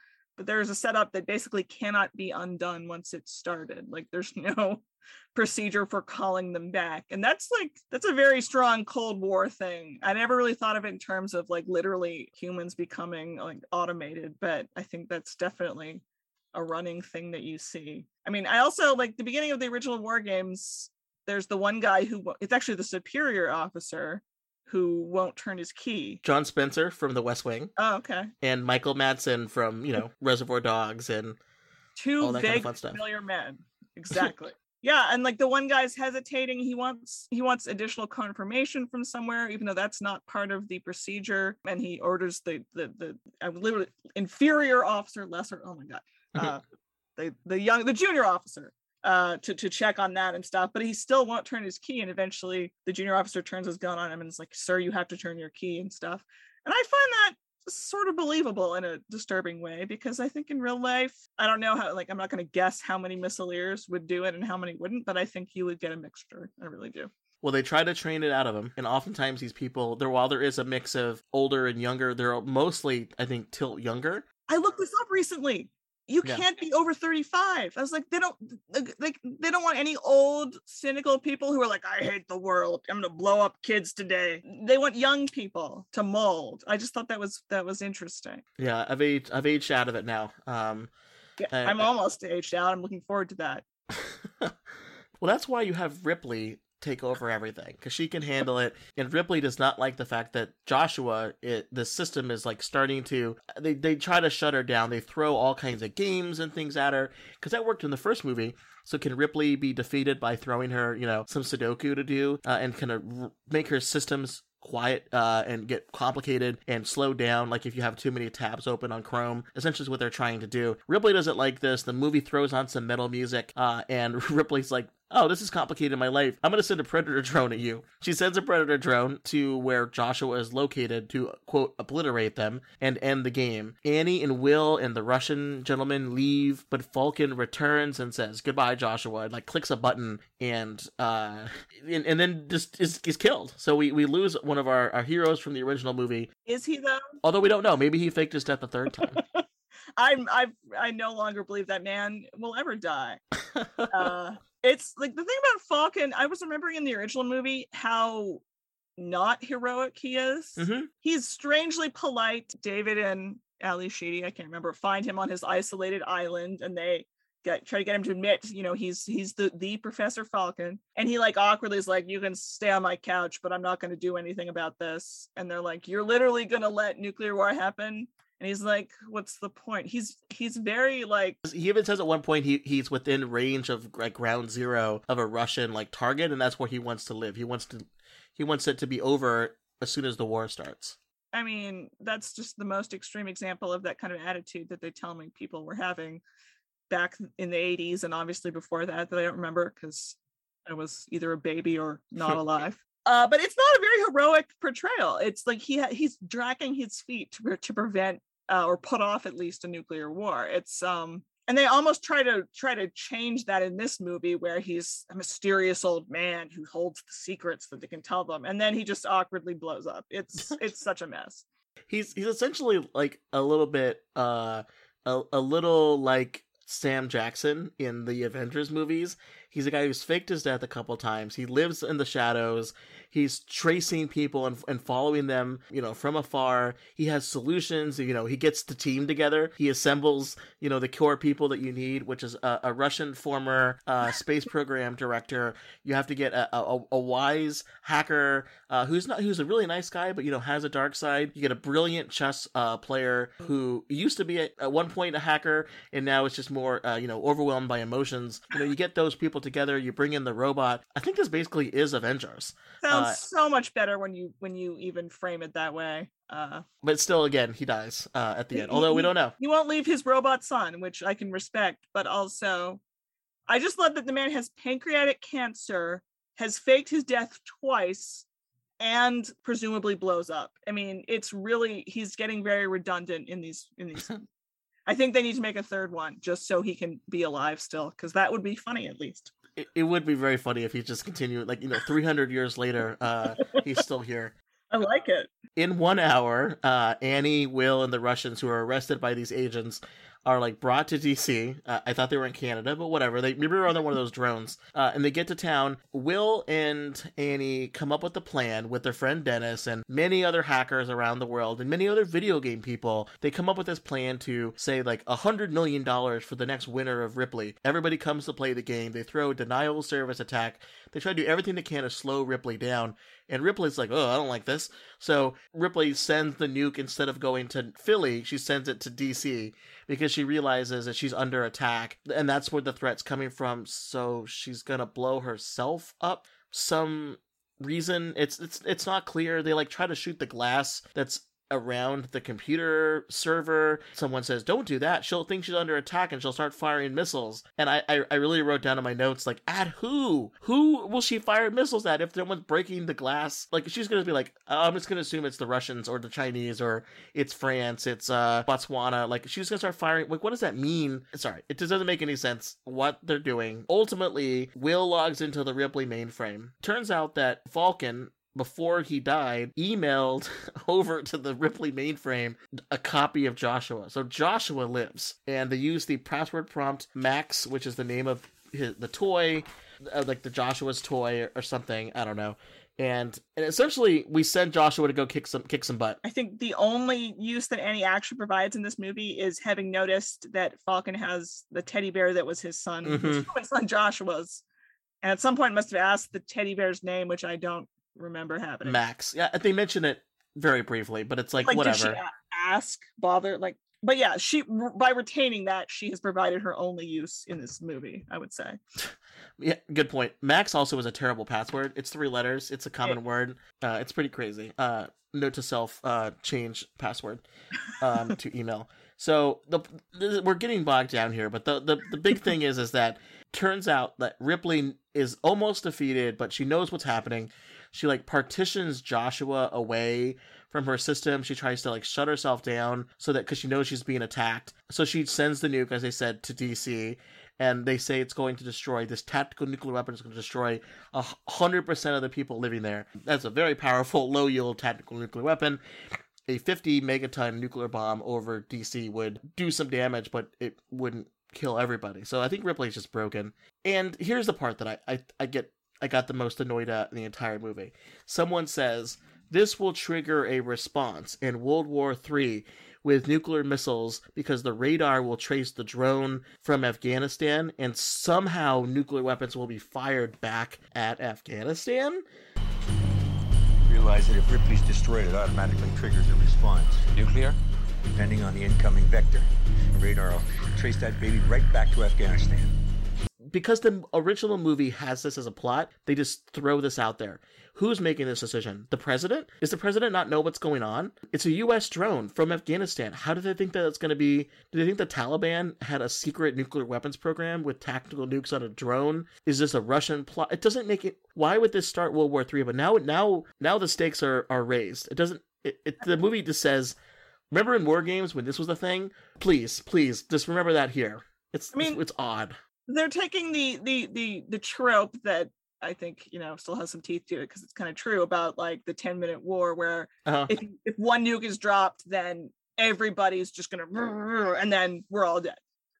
But there's a setup that basically cannot be undone once it's started. Like there's no procedure for calling them back. And that's like that's a very strong Cold War thing. I never really thought of it in terms of like literally humans becoming like automated, but I think that's definitely a running thing that you see. I mean, I also like the beginning of the original war games. There's the one guy who it's actually the superior officer who won't turn his key. john spencer from the west wing Oh, okay. and michael madsen from you know reservoir dogs and Two all that kind of big fun stuff familiar men. Exactly. yeah, and like the one guy's hesitating. He wants he wants additional confirmation from somewhere, even though that's not part of the procedure. And he orders the the the I literally inferior officer, lesser. Oh my god. Uh, the the young the junior officer uh, to to check on that and stuff. But he still won't turn his key, and eventually the junior officer turns his gun on him and is like, "Sir, you have to turn your key and stuff." And I find that sort of believable in a disturbing way because I think in real life, I don't know how. Like, I'm not going to guess how many missileers would do it and how many wouldn't, but I think you would get a mixture. I really do. Well, they try to train it out of him, and oftentimes these people, there while there is a mix of older and younger, they're mostly, I think, tilt younger. I looked this up recently. You Yeah. can't be over 35. I was like, they don't like they don't want any old cynical people who are like, I hate the world. I'm gonna blow up kids today. They want young people to mold. I just thought that was that was interesting. Yeah, I've aged, I've aged out of it now. Um, Yeah, Uh, I'm almost aged out. I'm looking forward to that. Well, that's why you have Ripley take over everything because she can handle it, and Ripley does not like the fact that Joshua, it, the system is like starting to. They they try to shut her down. They throw all kinds of games and things at her because that worked in the first movie. So can Ripley be defeated by throwing her, you know, some Sudoku to do uh, and kind of r- make her systems quiet uh, and get complicated and slow down like if you have too many tabs open on chrome essentially is what they're trying to do ripley doesn't like this the movie throws on some metal music uh, and ripley's like oh this is complicated in my life. I'm going to send a predator drone at you. She sends a predator drone to where joshua is located to quote obliterate them and end the game. Annie and will and the russian gentleman leave but Falken returns and says goodbye joshua and like clicks a button and uh and, and then just is, is killed. So we, we lose one of our, our heroes from the original movie. Is he though? although we don't know. Maybe he faked his death a third time I'm I I no longer believe that man will ever die. uh it's like the thing about Falken, I was remembering in the original movie how not heroic he is. Mhm. He's strangely polite. David and Ally Sheedy, I can't remember, find him on his isolated island and they get try to get him to admit, you know, he's he's the the Professor Falken. And he like awkwardly is like, You can stay on my couch, but I'm not gonna do anything about this. And they're like, You're literally gonna let nuclear war happen? And he's like, What's the point? He's he's very like he even says at one point he he's within range of like ground zero of a russian like target and that's where he wants to live he wants to he wants it to be over as soon as the war starts I mean, that's just the most extreme example of that kind of attitude that they tell me people were having back in the 80s and obviously before that that I don't remember because I was either a baby or not alive. Uh, but it's not a very heroic portrayal. It's like he ha- he's dragging his feet to, pre- to prevent uh, or put off at least a nuclear war. It's um and they almost try to try to change that in this movie where he's a mysterious old man who holds the secrets that they can tell them and then he just awkwardly blows up. It's it's such a mess. he's he's essentially like a little bit uh a, a little like Sam Jackson in the Avengers movies. He's a guy who's faked his death a couple times. He lives in the shadows. He's tracing people and, and following them, you know, from afar. He has solutions. You know, he gets the team together. He assembles, you know, the core people that you need, which is a, a Russian former uh, space program director. You have to get a, a, a wise hacker uh, who's not who's a really nice guy, but you know has a dark side. You get a brilliant chess uh, player who used to be at, at one point a hacker and now is just more uh, you know overwhelmed by emotions. You know, you get those people together. You bring in the robot. I think this basically is Avengers. Sounds Uh, so much better when you when you even frame it that way. Uh, but still, again, he dies uh, at the he- end. Although we don't know. He won't leave his robot son, which I can respect, but also I just love that the man has pancreatic cancer, has faked his death twice, and presumably blows up. I mean, it's really he's getting very redundant in these in these I think they need to make a third one just so he can be alive still, because that would be funny at least. It, it would be very funny if he just continued, like you know, three hundred years later, uh, he's still here. I like it. in one hour, uh, Annie, Will, and the Russians who are arrested by these agents are like brought to DC. Uh, I thought they were in Canada, but whatever. They maybe they're on one of those drones, uh, and they get to town. Will and Annie come up with a plan with their friend Dennis and many other hackers around the world and many other video game people. They come up with this plan to say like a hundred million dollars for the next winner of Ripley. Everybody comes to play the game. They throw denial service attack. They try to do everything they can to slow Ripley down. And Ripley's like, oh, I don't like this. So Ripley sends the nuke instead of going to Philly, she sends it to DC because she realizes that she's under attack. And that's where the threat's coming from. So she's going to blow herself up. Some reason it's it's it's not clear they like try to shoot the glass that's around the computer server. Someone says, "Don't do that." She'll think she's under attack and she'll start firing missiles. And I, I, I really wrote down in my notes like, "At who? Who will she fire missiles at if someone's breaking the glass?" Like she's gonna be like, oh, "I'm just gonna assume it's the Russians or the Chinese or it's France, it's uh Botswana." Like she's gonna start firing. Like what does that mean? Sorry, it just doesn't make any sense what they're doing. Ultimately, Will logs into the Ripley mainframe. Turns out that Falken before he died, emailed over to the Ripley mainframe a copy of Joshua. So Joshua lives, and they use the password prompt Max, which is the name of his, the toy, uh, like the Joshua's toy or, or something. I don't know. And, and essentially, we send Joshua to go kick some kick some butt. I think the only use that Annie actually provides in this movie is having noticed that Falken has the teddy bear that was his son, his Mhm. human son Joshua's, and at some point must have asked the teddy bear's name, which I don't remember happening. Max. Yeah, they mention it very briefly, but it's like, Like, whatever. ask, bother, like? But yeah, she by retaining that, she has provided her only use in this movie. I would say. Yeah, good point. Max also is a terrible password. It's three letters. It's a common word. Uh, it's pretty crazy. Uh, note to self: uh, change password um, to email. So the, the we're getting bogged down here, but the, the the big thing is is that turns out that Ripley is almost defeated, but she knows what's happening. She like partitions Joshua away from her system. She tries to like shut herself down so that because she knows she's being attacked. So she sends the nuke, as I said, to DC, and they say it's going to destroy this tactical nuclear weapon is going to destroy a hundred percent of the people living there. That's a very powerful, low yield tactical nuclear weapon. A 50 megaton nuclear bomb over DC would do some damage, but it wouldn't kill everybody. So I think Ripley's just broken. And here's the part that I, I, I get I got the most annoyed at in the entire movie. Someone says this will trigger a response in World War III with nuclear missiles because the radar will trace the drone from Afghanistan and somehow nuclear weapons will be fired back at Afghanistan. Realize that if Ripley's destroyed, it automatically triggers a response. Nuclear? Depending on the incoming vector, the radar will trace that baby right back to Afghanistan. Because the original movie has this as a plot, they just throw this out there. Who's making this decision? The president? Is the president not know what's going on? It's a U.S. drone from Afghanistan. How do they think that it's going to be? Do they think the Taliban had a secret nuclear weapons program with tactical nukes on a drone? Is this a Russian plot? It doesn't make it. Why would this start World War Three? But now, now, now the stakes are are raised. It doesn't. It, it, the movie just says. Remember in war games when this was a thing? Please, please, just remember that here. It's I mean- it's, it's odd. They're taking the the the the trope that I think you know still has some teeth to it because it's kind of true about like the 10 minute war where Uh-huh. if if one nuke is dropped then everybody's just gonna and then we're all dead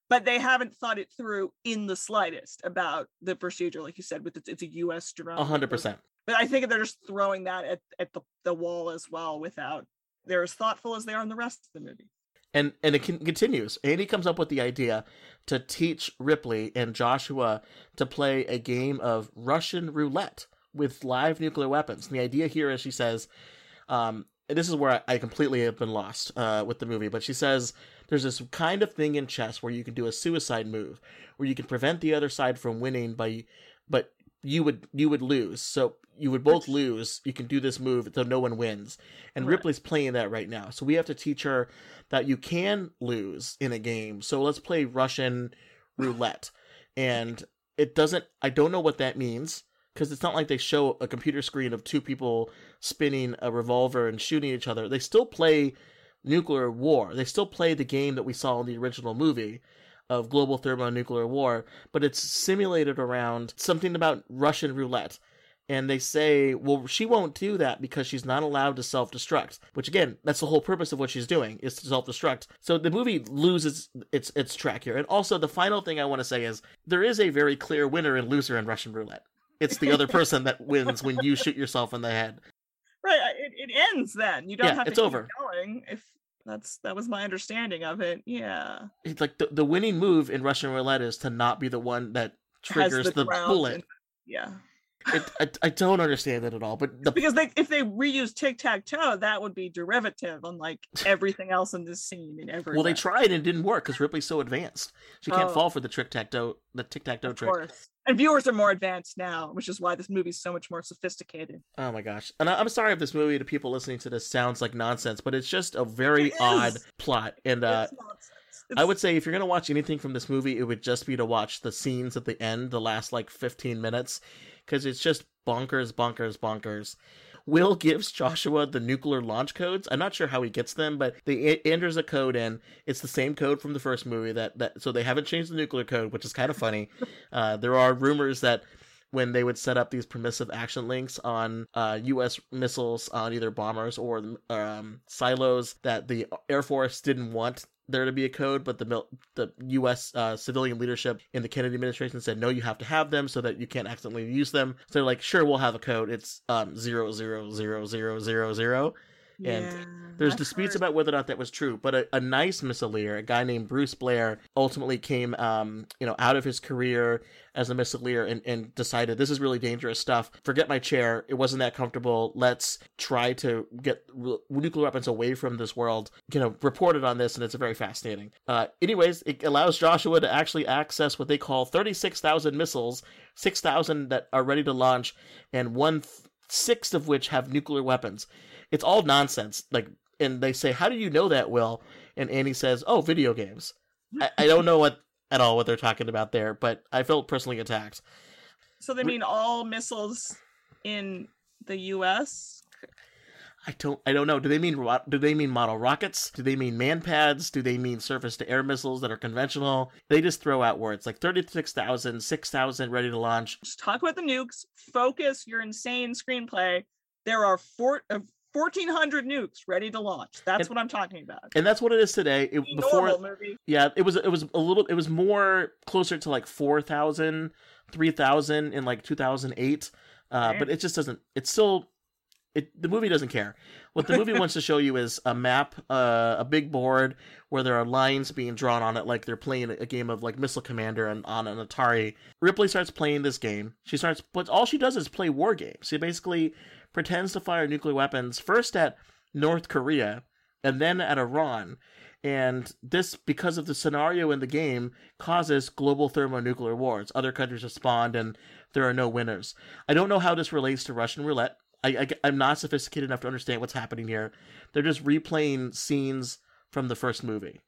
but they haven't thought it through in the slightest about the procedure like you said with it's, it's a us drone A hundred percent. but i think they're just throwing that at, at the, the wall as well without they're as thoughtful as they are in the rest of the movie and and it con- continues. Andy comes up with the idea to teach Ripley and Joshua to play a game of Russian roulette with live nuclear weapons. And the idea here is she says, um, and this is where I, I completely have been lost uh, with the movie, but she says there's this kind of thing in chess where you can do a suicide move, where you can prevent the other side from winning by, but you would you would lose. So you would both lose. You can do this move so no one wins. And Right. Ripley's playing that right now. So we have to teach her that you can lose in a game. So let's play Russian roulette. And it doesn't I don't know what that means because it's not like they show a computer screen of two people spinning a revolver and shooting each other. They still play nuclear war. They still play the game that we saw in the original movie of global thermonuclear war, but it's simulated around something about Russian roulette. And they say, well, she won't do that because she's not allowed to self destruct. Which again, that's the whole purpose of what she's doing is to self destruct. So the movie loses its its track here. And also, the final thing I want to say is there is a very clear winner and loser in Russian roulette. It's the other person that wins when you shoot yourself in the head. right it, it ends then you don't Yeah, have to it's keep over. going if that's that was my understanding of it yeah It's like the, the winning move in Russian roulette is to not be the one that Has triggers the, bullet. and- yeah It, I, I don't understand it at all. But the, because they if they reuse tic tac toe, that would be derivative on like everything else in this scene and every. well, they tried and it didn't work because Ripley's so advanced. She can't Oh. fall for the tic tac toe, the tic tac toe trick. course. And viewers are more advanced now, which is why this movie's so much more sophisticated. Oh my gosh! And I, I'm sorry if this movie to people listening to this sounds like nonsense, but it's just a very odd plot. And uh, I would say if you're gonna watch anything from this movie, it would just be to watch the scenes at the end, the last like 15 minutes, because it's just bonkers, bonkers, bonkers. Will gives Joshua the nuclear launch codes. I'm not sure how he gets them, but they it enters a code in. It's the same code from the first movie. That that so they haven't changed the nuclear code, which is kind of funny. uh, there are rumors that when they would set up these permissive action links on uh, U.S. missiles on either bombers or um, silos, that the Air Force didn't want there to be a code, but the mil- the U.S. Uh, civilian leadership in the Kennedy administration said no, you have to have them so that you can't accidentally use them. So they're like, sure, we'll have a code. It's um zero zero zero zero zero zero. And Yeah, there's I've disputes heard. about whether or not that was true, but a, a nice missileer, a guy named Bruce Blair, ultimately came, um, you know, out of his career as a missileer and, and decided this is really dangerous stuff. Forget my chair; it wasn't that comfortable. Let's try to get r- nuclear weapons away from this world. You know, reported on this, and it's very fascinating. Uh, anyways, it allows Joshua to actually access what they call 36,000 missiles, 6,000 that are ready to launch, and one th- sixth of which have nuclear weapons. It's all nonsense. Like, and they say, "How do you know that, Will?" And Annie says, "Oh, video games." I, I don't know what at all what they're talking about there, but I felt personally attacked. So they mean all missiles in the U.S. I don't. I don't know. Do they mean do they mean model rockets? Do they mean man pads? Do they mean surface to air missiles that are conventional? They just throw out words like 36,000, 6,000 ready to launch. Just talk about the nukes. Focus your insane screenplay. There are four, uh, 1,400 nukes ready to launch. That's what I'm talking about. And that's what it is today. It, before movie. Yeah, it was it was a little it was more closer to like 4,000, 3,000 in like 2008. Uh, but it just doesn't it's still it the movie doesn't care. What the movie wants to show you is a map, uh, a big board where there are lines being drawn on it, like they're playing a game of like Missile Commander and on an Atari. Ripley starts playing this game. She starts, but all she does is play war games. She basically pretends to fire nuclear weapons first at North Korea and then at Iran. And this, because of the scenario in the game, causes global thermonuclear wars. Other countries respond, and there are no winners. I don't know how this relates to Russian roulette. I, I, am not sophisticated enough to understand what's happening here. They're just replaying scenes from the first movie.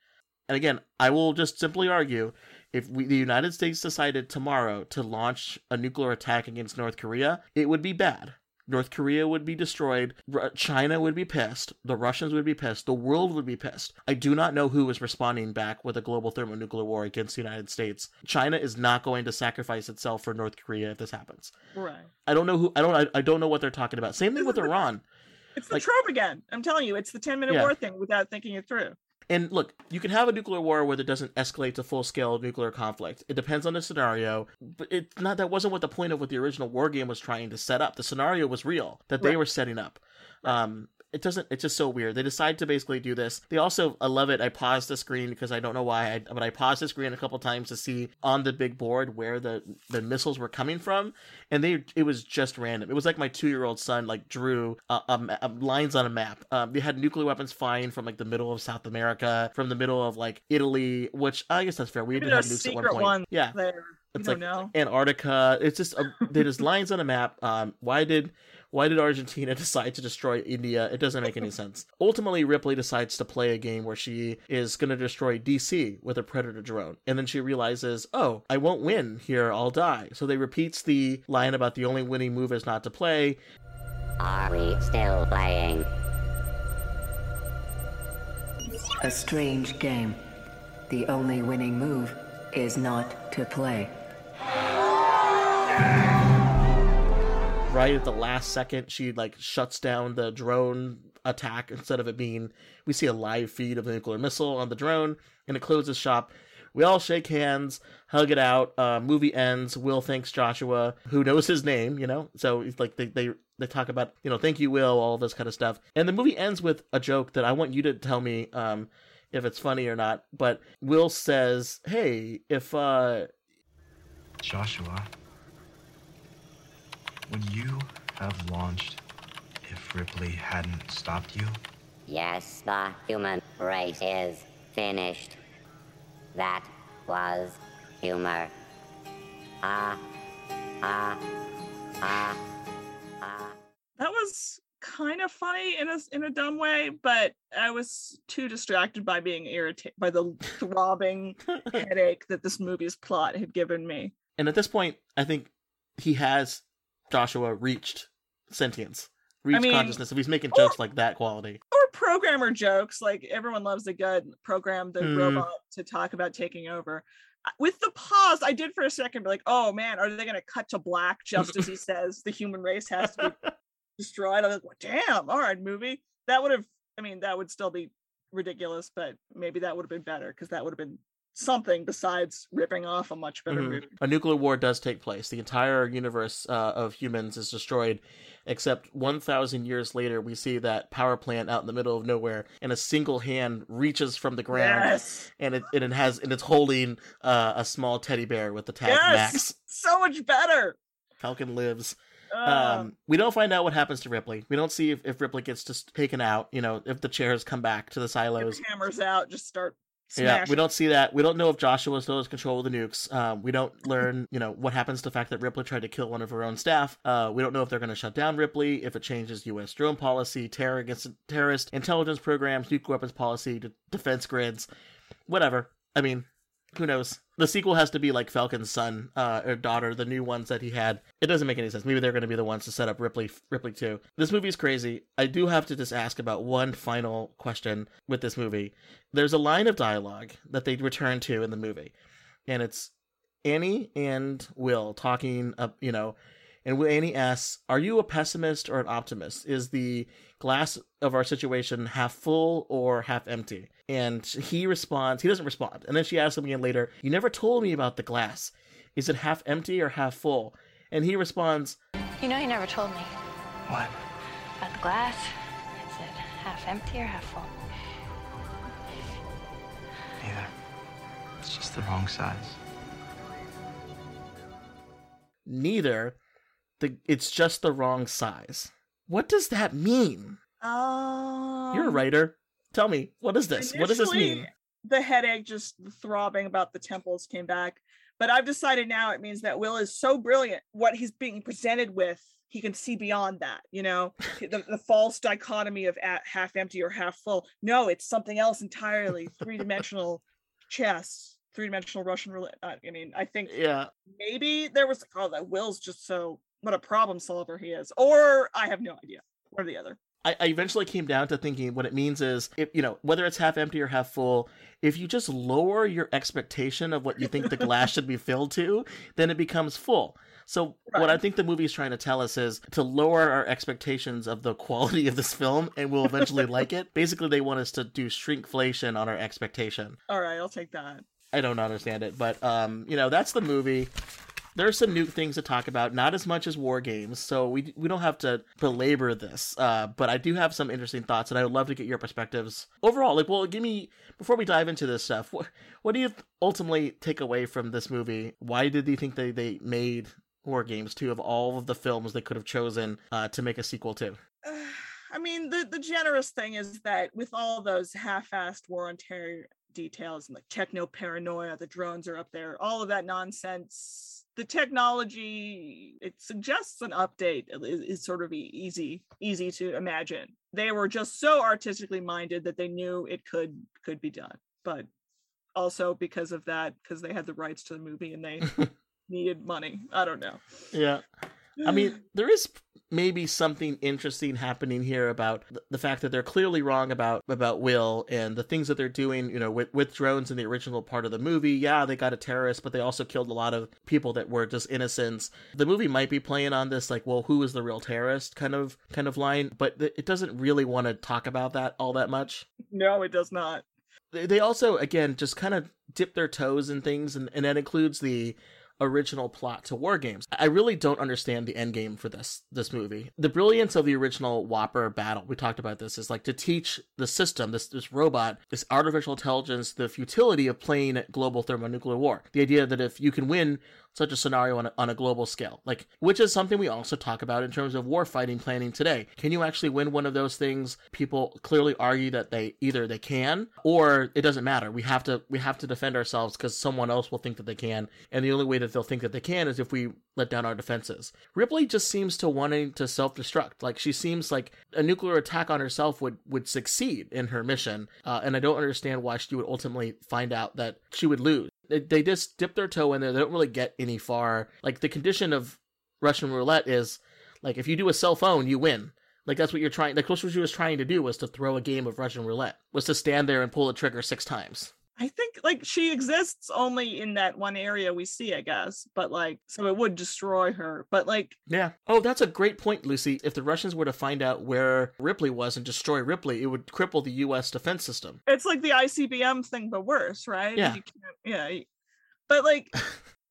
And again, I will just simply argue if we, the United States decided tomorrow to launch a nuclear attack against North Korea, it would be bad. North Korea would be destroyed. China would be pissed. The Russians would be pissed. The world would be pissed. I do not know who is responding back with a global thermonuclear war against the United States. China is not going to sacrifice itself for North Korea if this happens. Right. I don't know who. I don't. I, I don't know what they're talking about. Same thing with Iran. It's the trope again. I'm telling you, it's the 10 minute Yeah. war thing without thinking it through. And look, you can have a nuclear war where it doesn't escalate to full scale nuclear conflict. It depends on the scenario, but it's not that wasn't what the point of what the original war game was trying to set up. The scenario was real that they Right. were setting up. Um, it doesn't. It's just so weird. They decide to basically do this. They also, I love it. I paused the screen because I don't know why, I, but I paused the screen a couple times to see on the big board where the the missiles were coming from, and they it was just random. It was like my two year old son like drew uh, um, lines on a map. Um, they had nuclear weapons flying from like the middle of South America, from the middle of like Italy, which I guess that's fair. We Maybe did have nukes at one point. one yeah, there. It's like know. Antarctica. It's just uh, there's lines on a map. Um, why did why did Argentina decide to destroy India? It doesn't make any sense. Ultimately, Ripley decides to play a game where she is going to destroy DC with a Predator drone, and then she realizes, oh, I won't win here. I'll die. So they repeats the line about the only winning move is not to play. Are we still playing? A strange game. The only winning move is not to play. Right at the last second she like shuts down the drone attack instead of it being we see a live feed of the nuclear missile on the drone and it closes shop. We all shake hands hug it out uh, movie ends. Will thanks joshua who knows his name you know? So it's like they, they they talk about you know thank you will all this kind of stuff. And the movie ends with a joke that i want you to tell me um if it's funny or not but will says hey if uh Joshua. Would you have launched if Ripley hadn't stopped you? Yes, the human race is finished. That was humor. Ah, ah, ah, ah. That was kind of funny in a in a dumb way, but I was too distracted by being irritated by the throbbing headache that this movie's plot had given me. And at this point, I think he has Joshua reached sentience, reached mean, consciousness. If he's making jokes like that quality, Or programmer jokes, like everyone loves a good program the Hmm. robot to talk about taking over. With the pause, I did for a second be like, "Oh man, are they going to cut to black just as he says the human race has to be destroyed?" I was like, well, "Damn, all right, movie." That would have, I mean, that would still be ridiculous, but maybe that would have been better because that would have been something besides ripping off a much better Mhm. movie. a nuclear war does take place. The entire universe uh, of humans is destroyed, except 1,000 years later, we see that power plant out in the middle of nowhere, and a single hand reaches from the ground, Yes. and it and it has and it's holding uh, a small teddy bear with the tag Yes, Max. so much better. Falken lives. Uh, Um, we don't find out what happens to Ripley. We don't see if, if Ripley gets just taken out. You know, if the chairs come back to the silos. hammers out, just start. Yeah, we don't see that. We don't know if Joshua still has control of the nukes. Um, we don't learn, you know, what happens to the fact that Ripley tried to kill one of her own staff. Uh, we don't know if they're going to shut down Ripley, if it changes U.S. drone policy, terror against terrorist intelligence programs, nuclear weapons policy, d- defense grids, whatever. I mean, who knows? The sequel has to be like Falken's son uh, or daughter, the new ones that he had. It doesn't make any sense. Maybe they're going to be the ones to set up Ripley, Ripley too. This movie is crazy. I do have to just ask about one final question with this movie. There's a line of dialogue that they return to in the movie, and it's Annie and Will talking. Up, you know, and Annie asks, "Are you a pessimist or an optimist? Is the glass of our situation half full or half empty?" And he responds, he doesn't respond. And then she asks him again later, "You never told me about the glass. Is it half empty or half full?" And he responds, You know, you never told me What? about the glass. Is it half empty or half full? Neither. It's just the wrong size. "Neither. The it's just the wrong size." What does that mean? Um, You're a writer. Tell me, what is this? What does this mean? The headache, just throbbing about the temples came back. But I've decided now it means that Will is so brilliant. What he's being presented with, he can see beyond that. You know, the, the false dichotomy of at, half empty or half full. No, it's something else entirely. Three dimensional chess, three dimensional Russian roulette. I mean, I think Yeah. maybe there was oh that Will's just so what a problem solver he is, or I have no idea. One or the other. I, I eventually came down to thinking what it means is if you know whether it's half empty or half full if you just lower your expectation of what you think the glass should be filled to then it becomes full so what i think the movie is trying to tell us is to lower our expectations of the quality of this film and we'll eventually like it basically they want us to do shrinkflation on our expectation All right, I'll take that. I don't understand it, but um, you know, that's the movie. There's some new things to talk about, not as much as war games, so we we don't have to belabor this. Uh, but I do have some interesting thoughts, and I would love to get your perspectives overall. Like, well, give me before we dive into this stuff. What what do you ultimately take away from this movie? Why did you think they they made War Games two of all of the films they could have chosen uh, to make a sequel to? I mean, the the generous thing is that with all those half-assed war on terror details and the techno paranoia, the drones are up there, all of that nonsense. The technology it suggests an update is, sort of easy easy to imagine. They were just so artistically minded that they knew it could could be done, but also because of that, because they had the rights to the movie and they needed money. I don't know. Yeah. I mean, there is maybe something interesting happening here about the fact that they're clearly wrong about about Will and the things that they're doing, you know, with with drones in the original part of the movie. Yeah, they got a terrorist, but they also killed a lot of people that were just innocents. The movie might be playing on this like, well, who is the real terrorist kind of kind of line, but it doesn't really want to talk about that all that much. No, it does not. They they also again just kind of dip their toes in things and, and that includes the original plot to war games. I really don't understand the end game for this this movie. The brilliance of the original WOPR battle we talked about this is like to teach the system this this robot this artificial intelligence the futility of playing global thermonuclear war. The idea that if you can win such a scenario on a, on a global scale. Like, which is something we also talk about in terms of warfighting planning today. Can you actually win one of those things? People clearly argue that they either they can or it doesn't matter. We have to we have to defend ourselves because someone else will think that they can, and the only way that they'll think that they can is if we let down our defenses. Ripley just seems to wanting to self-destruct. Like she seems like a nuclear attack on herself would would succeed in her mission, uh, and I don't understand why she would ultimately find out that she would lose. They, just dip their toe in there. They don't really get any far. Like the condition of Russian roulette is like if you do a cell phone, you win. Like that's what you're trying. Like what she was trying to do was to throw a game of Russian roulette. Was to stand there and pull the trigger six times. I think like she exists only in that one area we see, I guess. But like, so it would destroy her. But like, Yeah. Oh, that's a great point, Lucy. If the Russians were to find out where Ripley was and destroy Ripley, it would cripple the U.S. defense system. it's like the ICBM thing, but worse, right? Yeah. Yeah. But like,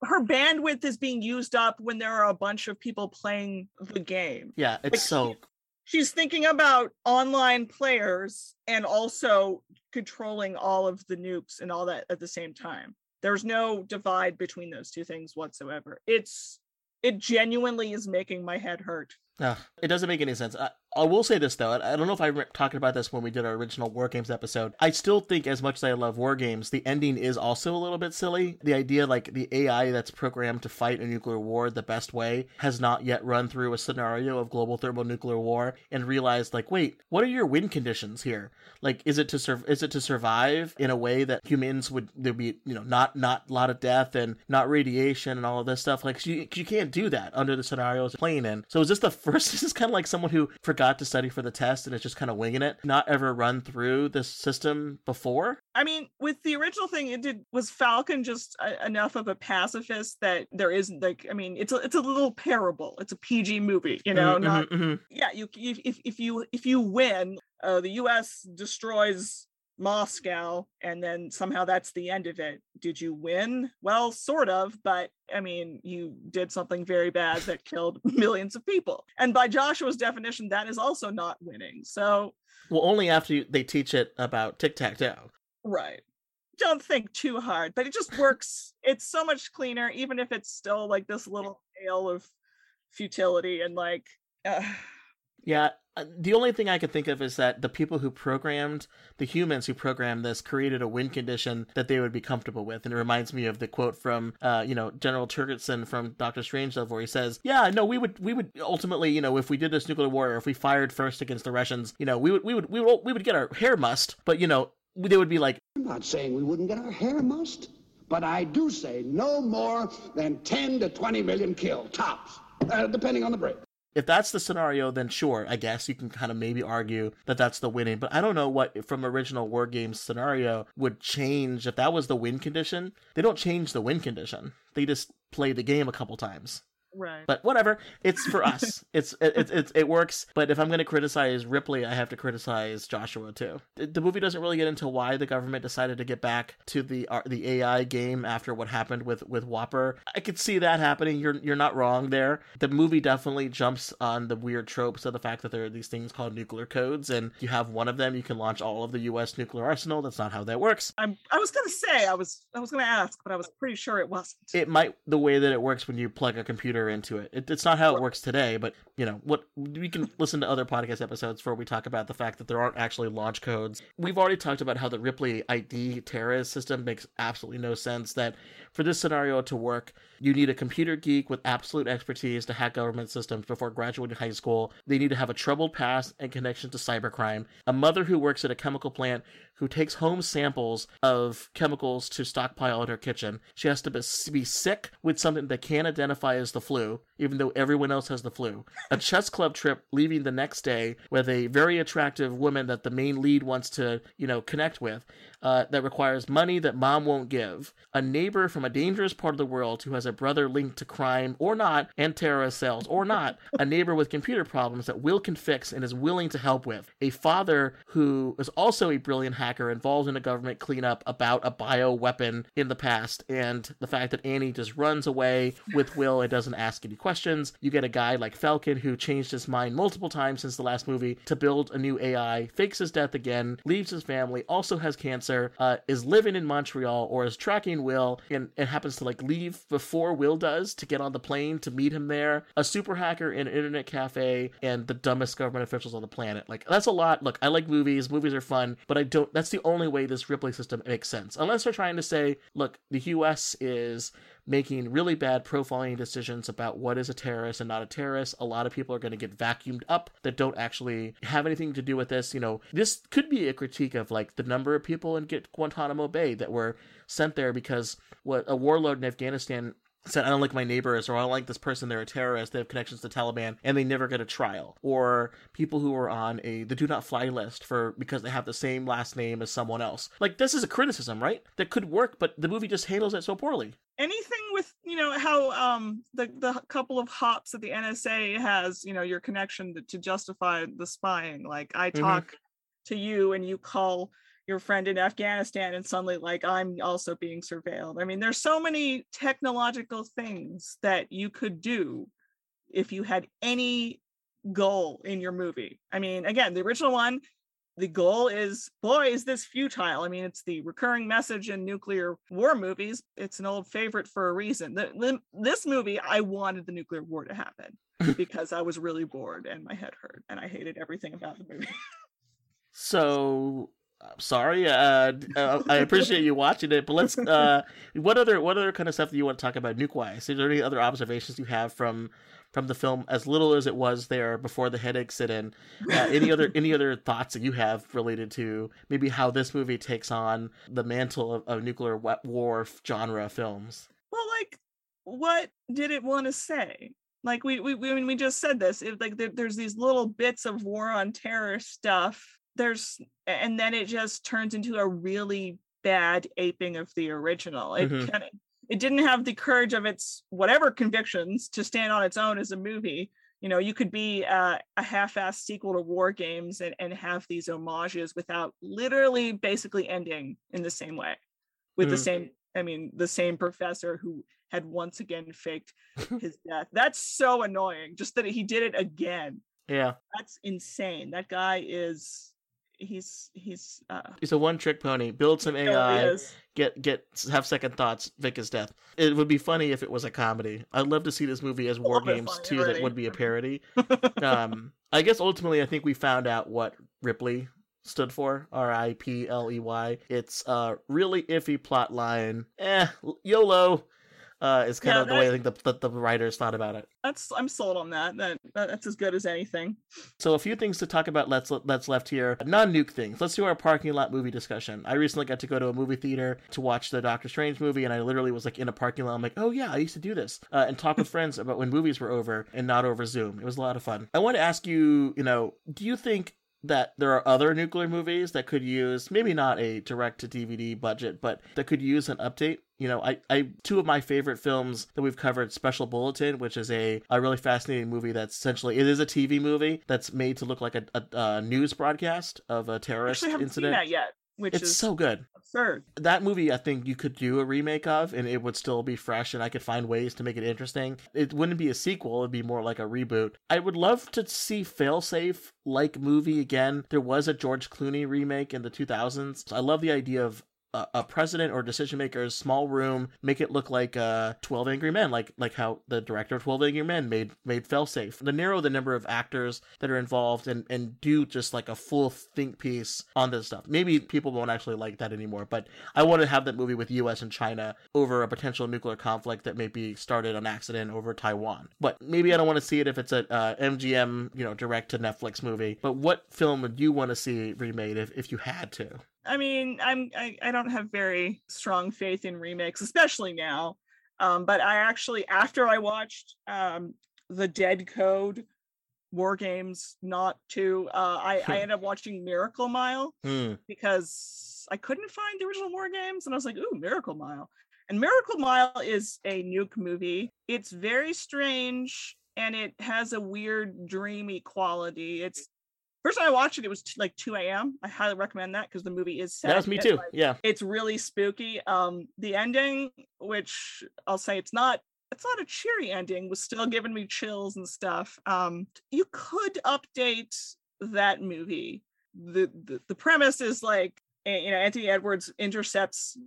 her bandwidth is being used up when there are a bunch of people playing the game. Yeah, it's Like, so. She's thinking about online players and also controlling all of the nukes and all that at the same time. There's no divide between those two things whatsoever. It's it genuinely is making my head hurt. Ugh, it doesn't make any sense. I, I will say this though. I don't know if I remember talking about this when we did our original War Games episode. I still think, as much as I love War Games, the ending is also a little bit silly. The idea, like the AI that's programmed to fight a nuclear war the best way, has not yet run through a scenario of global thermonuclear war and realized, like, wait, what are your win conditions here? Like, is it to serve? Is it to survive in a way that humans would there be, you know, not not a lot of death and not radiation and all of this stuff? Like, you you can't do that under the scenarios playing in. So is this the first? This is kind of like someone who forgot to study for the test and it's just kind of winging it, not ever run through this system before. I mean, with the original thing, it did was Falken just a, enough of a pacifist that there isn't like I mean, it's a it's a little parable. It's a PG movie, you know, Mhm, not mhm, mhm. yeah. You if if, if you if you win, uh, the U.S. destroys Moscow, and then somehow that's the end of it. Did you win? Well, sort of, but I mean, you did something very bad that killed millions of people. And by Joshua's definition, that is also not winning. So Well, only after you, they teach it about tic tac toe. Right. Don't think too hard, but it just works. it's so much cleaner, even if it's still like this little tale of futility and like, uh, Yeah, uh, the only thing I could think of is that the people who programmed, the humans who programmed this, created a win condition that they would be comfortable with. And it reminds me of the quote from, uh, you know, General Turgidson from Doctor Strangelove, where he says, "Yeah, no, we would, we would ultimately, you know, if we did this nuclear war, or if we fired first against the Russians, you know, we would, we would, we would, we would get our hair mussed, but you know, they would be like, I'm not saying we wouldn't get our hair mussed, but I do say no more than 10 to 20 million killed, tops, uh, depending on the break. If that's the scenario, then sure, I guess you can kind of maybe argue that that's the winning. But I don't know what from original War Games scenario would change if that was the win condition. They don't change the win condition. They just play the game a couple times. Right. But whatever, it's for us. it's it, it, it, it works. But if I'm going to criticize Ripley, I have to criticize Joshua too. The- The movie doesn't really get into why the government decided to get back to the uh, the AI game after what happened with with WOPR. I could see that happening. You're you're not wrong there. The movie definitely jumps on the weird tropes of the fact that there are these things called nuclear codes, and you have one of them, you can launch all of the U.S. nuclear arsenal. That's not how that works. I'm, I was gonna say I was I was gonna ask, but I was pretty sure it wasn't. it might the way that it works when you plug a computer into it. it it's not how it works today, but you know what we can listen to other podcast episodes where we talk about the fact that there aren't actually launch codes. We've already talked about how the Ripley ID terrorist system makes absolutely no sense. That for this scenario to work, you need a computer geek with absolute expertise to hack government systems before graduating high school. They need to have a troubled past and connection to cybercrime. A mother who works at a chemical plant who takes home samples of chemicals to stockpile in her kitchen. She has to be, sick with something they can't identify as the flu, even though everyone else has the flu. A chess club trip leaving the next day with a very attractive woman that the main lead wants to, you know, connect with. Uh, that requires money that mom won't give. A neighbor from a dangerous part of the world who has a brother linked to crime or not, and terrorist cells or not. A neighbor with computer problems that Will can fix and is willing to help with. A father who is also a brilliant hacker involved in a government cleanup about a bio weapon in the past, and the fact that Annie just runs away with Will and doesn't ask any questions. You get a guy like Falken who changed his mind multiple times since the last movie to build a new AI, fakes his death again, leaves his family, also has cancer uh, is living in Montreal or is tracking Will and, and happens to like leave before Will does to get on the plane to meet him there. A super hacker in an internet cafe and the dumbest government officials on the planet. Like that's a lot. Look, I like movies. Movies are fun, but I don't. That's the only way this Ripley system makes sense. Unless they're trying to say, look, the U.S. is making really bad profiling decisions about what is a terrorist and not a terrorist. A lot of people are going to get vacuumed up that don't actually have anything to do with this. You know, this could be a critique of like the number of people in Guantanamo Bay that were sent there because what a warlord in Afghanistan said, I don't like my neighbors, or I don't like this person, they're a terrorist, they have connections to Taliban, and they never get a trial. Or people who are on a the do not fly list for because they have the same last name as someone else. Like this is a criticism, right? That could work, but the movie just handles it so poorly. Anything with you know how um the the couple of hops that the NSA has, you know, your connection to, to justify the spying. Like I talk mm-hmm. to you and you call your friend in Afghanistan and suddenly like I'm also being surveilled. I mean, there's so many technological things that you could do if you had any goal in your movie. I mean, again, the original one, the goal is boy, is this futile. I mean, it's the recurring message in nuclear war movies. It's an old favorite for a reason. The, the, this movie, I wanted the nuclear war to happen because I was really bored and my head hurt and I hated everything about the movie. so I'm sorry. Uh, uh, I appreciate you watching it, but let's. Uh, what other what other kind of stuff do you want to talk about nuke wise? Is there any other observations you have from from the film, as little as it was there before the headache sit in? Uh, any other any other thoughts that you have related to maybe how this movie takes on the mantle of, of nuclear war genre films? Well, like, what did it want to say? Like we we we, I mean, we just said this. It, like there, there's these little bits of war on terror stuff there's and then it just turns into a really bad aping of the original. It mm-hmm. kind of it didn't have the courage of its whatever convictions to stand on its own as a movie. You know you could be uh, a half-assed sequel to war games and, and have these homages without literally basically ending in the same way with mm-hmm. the same i mean the same professor who had once again faked his death. That's so annoying just that he did it again. Yeah. That's insane. That guy is he's he's uh he's a one trick pony. Build some ai get get have second thoughts. Vic is death. It would be funny if it was a comedy. I'd love to see this movie as war games too already. that would be a parody. Um i guess ultimately i think we found out what ripley stood for. R-i-p-l-e-y it's a really iffy plot line. Eh yolo uh, is kind yeah, of the that, way I think the, the, the writers thought about it. That's I'm sold on that. That that's as good as anything. So a few things to talk about. Let's let's left here. Non nuke things. Let's do our parking lot movie discussion. I recently got to go to a movie theater to watch the Doctor Strange movie, and I literally was like in a parking lot. I'm like, oh yeah, I used to do this, uh, and talk with friends about when movies were over and not over Zoom. It was a lot of fun. I want to ask you, you know, do you think that there are other nuclear movies that could use maybe not a direct to DVD budget, but that could use an update. You know, I, I two of my favorite films that we've covered, Special Bulletin, which is a, a really fascinating movie that's essentially it is a TV movie that's made to look like a, a, a news broadcast of a terrorist I haven't incident. Seen that yet which it's is so good. Absurd. That movie, I think you could do a remake of, and it would still be fresh, and I could find ways to make it interesting. It wouldn't be a sequel; it'd be more like a reboot. I would love to see Failsafe like movie again. There was a George Clooney remake in the 2000s. I love the idea of a, president or decision maker's small room, make it look like uh, Twelve Angry Men, like like how the director of Twelve Angry Men made made Failsafe. To narrow the number of actors that are involved and and do just like a full think piece on this stuff. Maybe people won't actually like that anymore, but I want to have that movie with U.S. and China over a potential nuclear conflict that may be started on accident over Taiwan. But maybe I don't want to see it if it's a uh, MGM, you know, direct to Netflix movie. But what film would you want to see remade if if you had to? I mean, I'm I, I don't have very strong faith in remakes, especially now. Um, but I actually, after I watched um, the Dead Code War Games, not two, uh, I, I ended up watching Miracle Mile hmm. because I couldn't find the original War Games, and I was like, "Ooh, Miracle Mile!" And Miracle Mile is a nuke movie. It's very strange and it has a weird dreamy quality. It's First time I watched it, it was t- like 2 a.m. I highly recommend that because the movie is sad. That was me too. Like, yeah, it's really spooky. Um, the ending, which I'll say it's not, it's not a cheery ending, was still giving me chills and stuff. Um, you could update that movie. The, the the premise is like you know, Anthony Edwards intercepts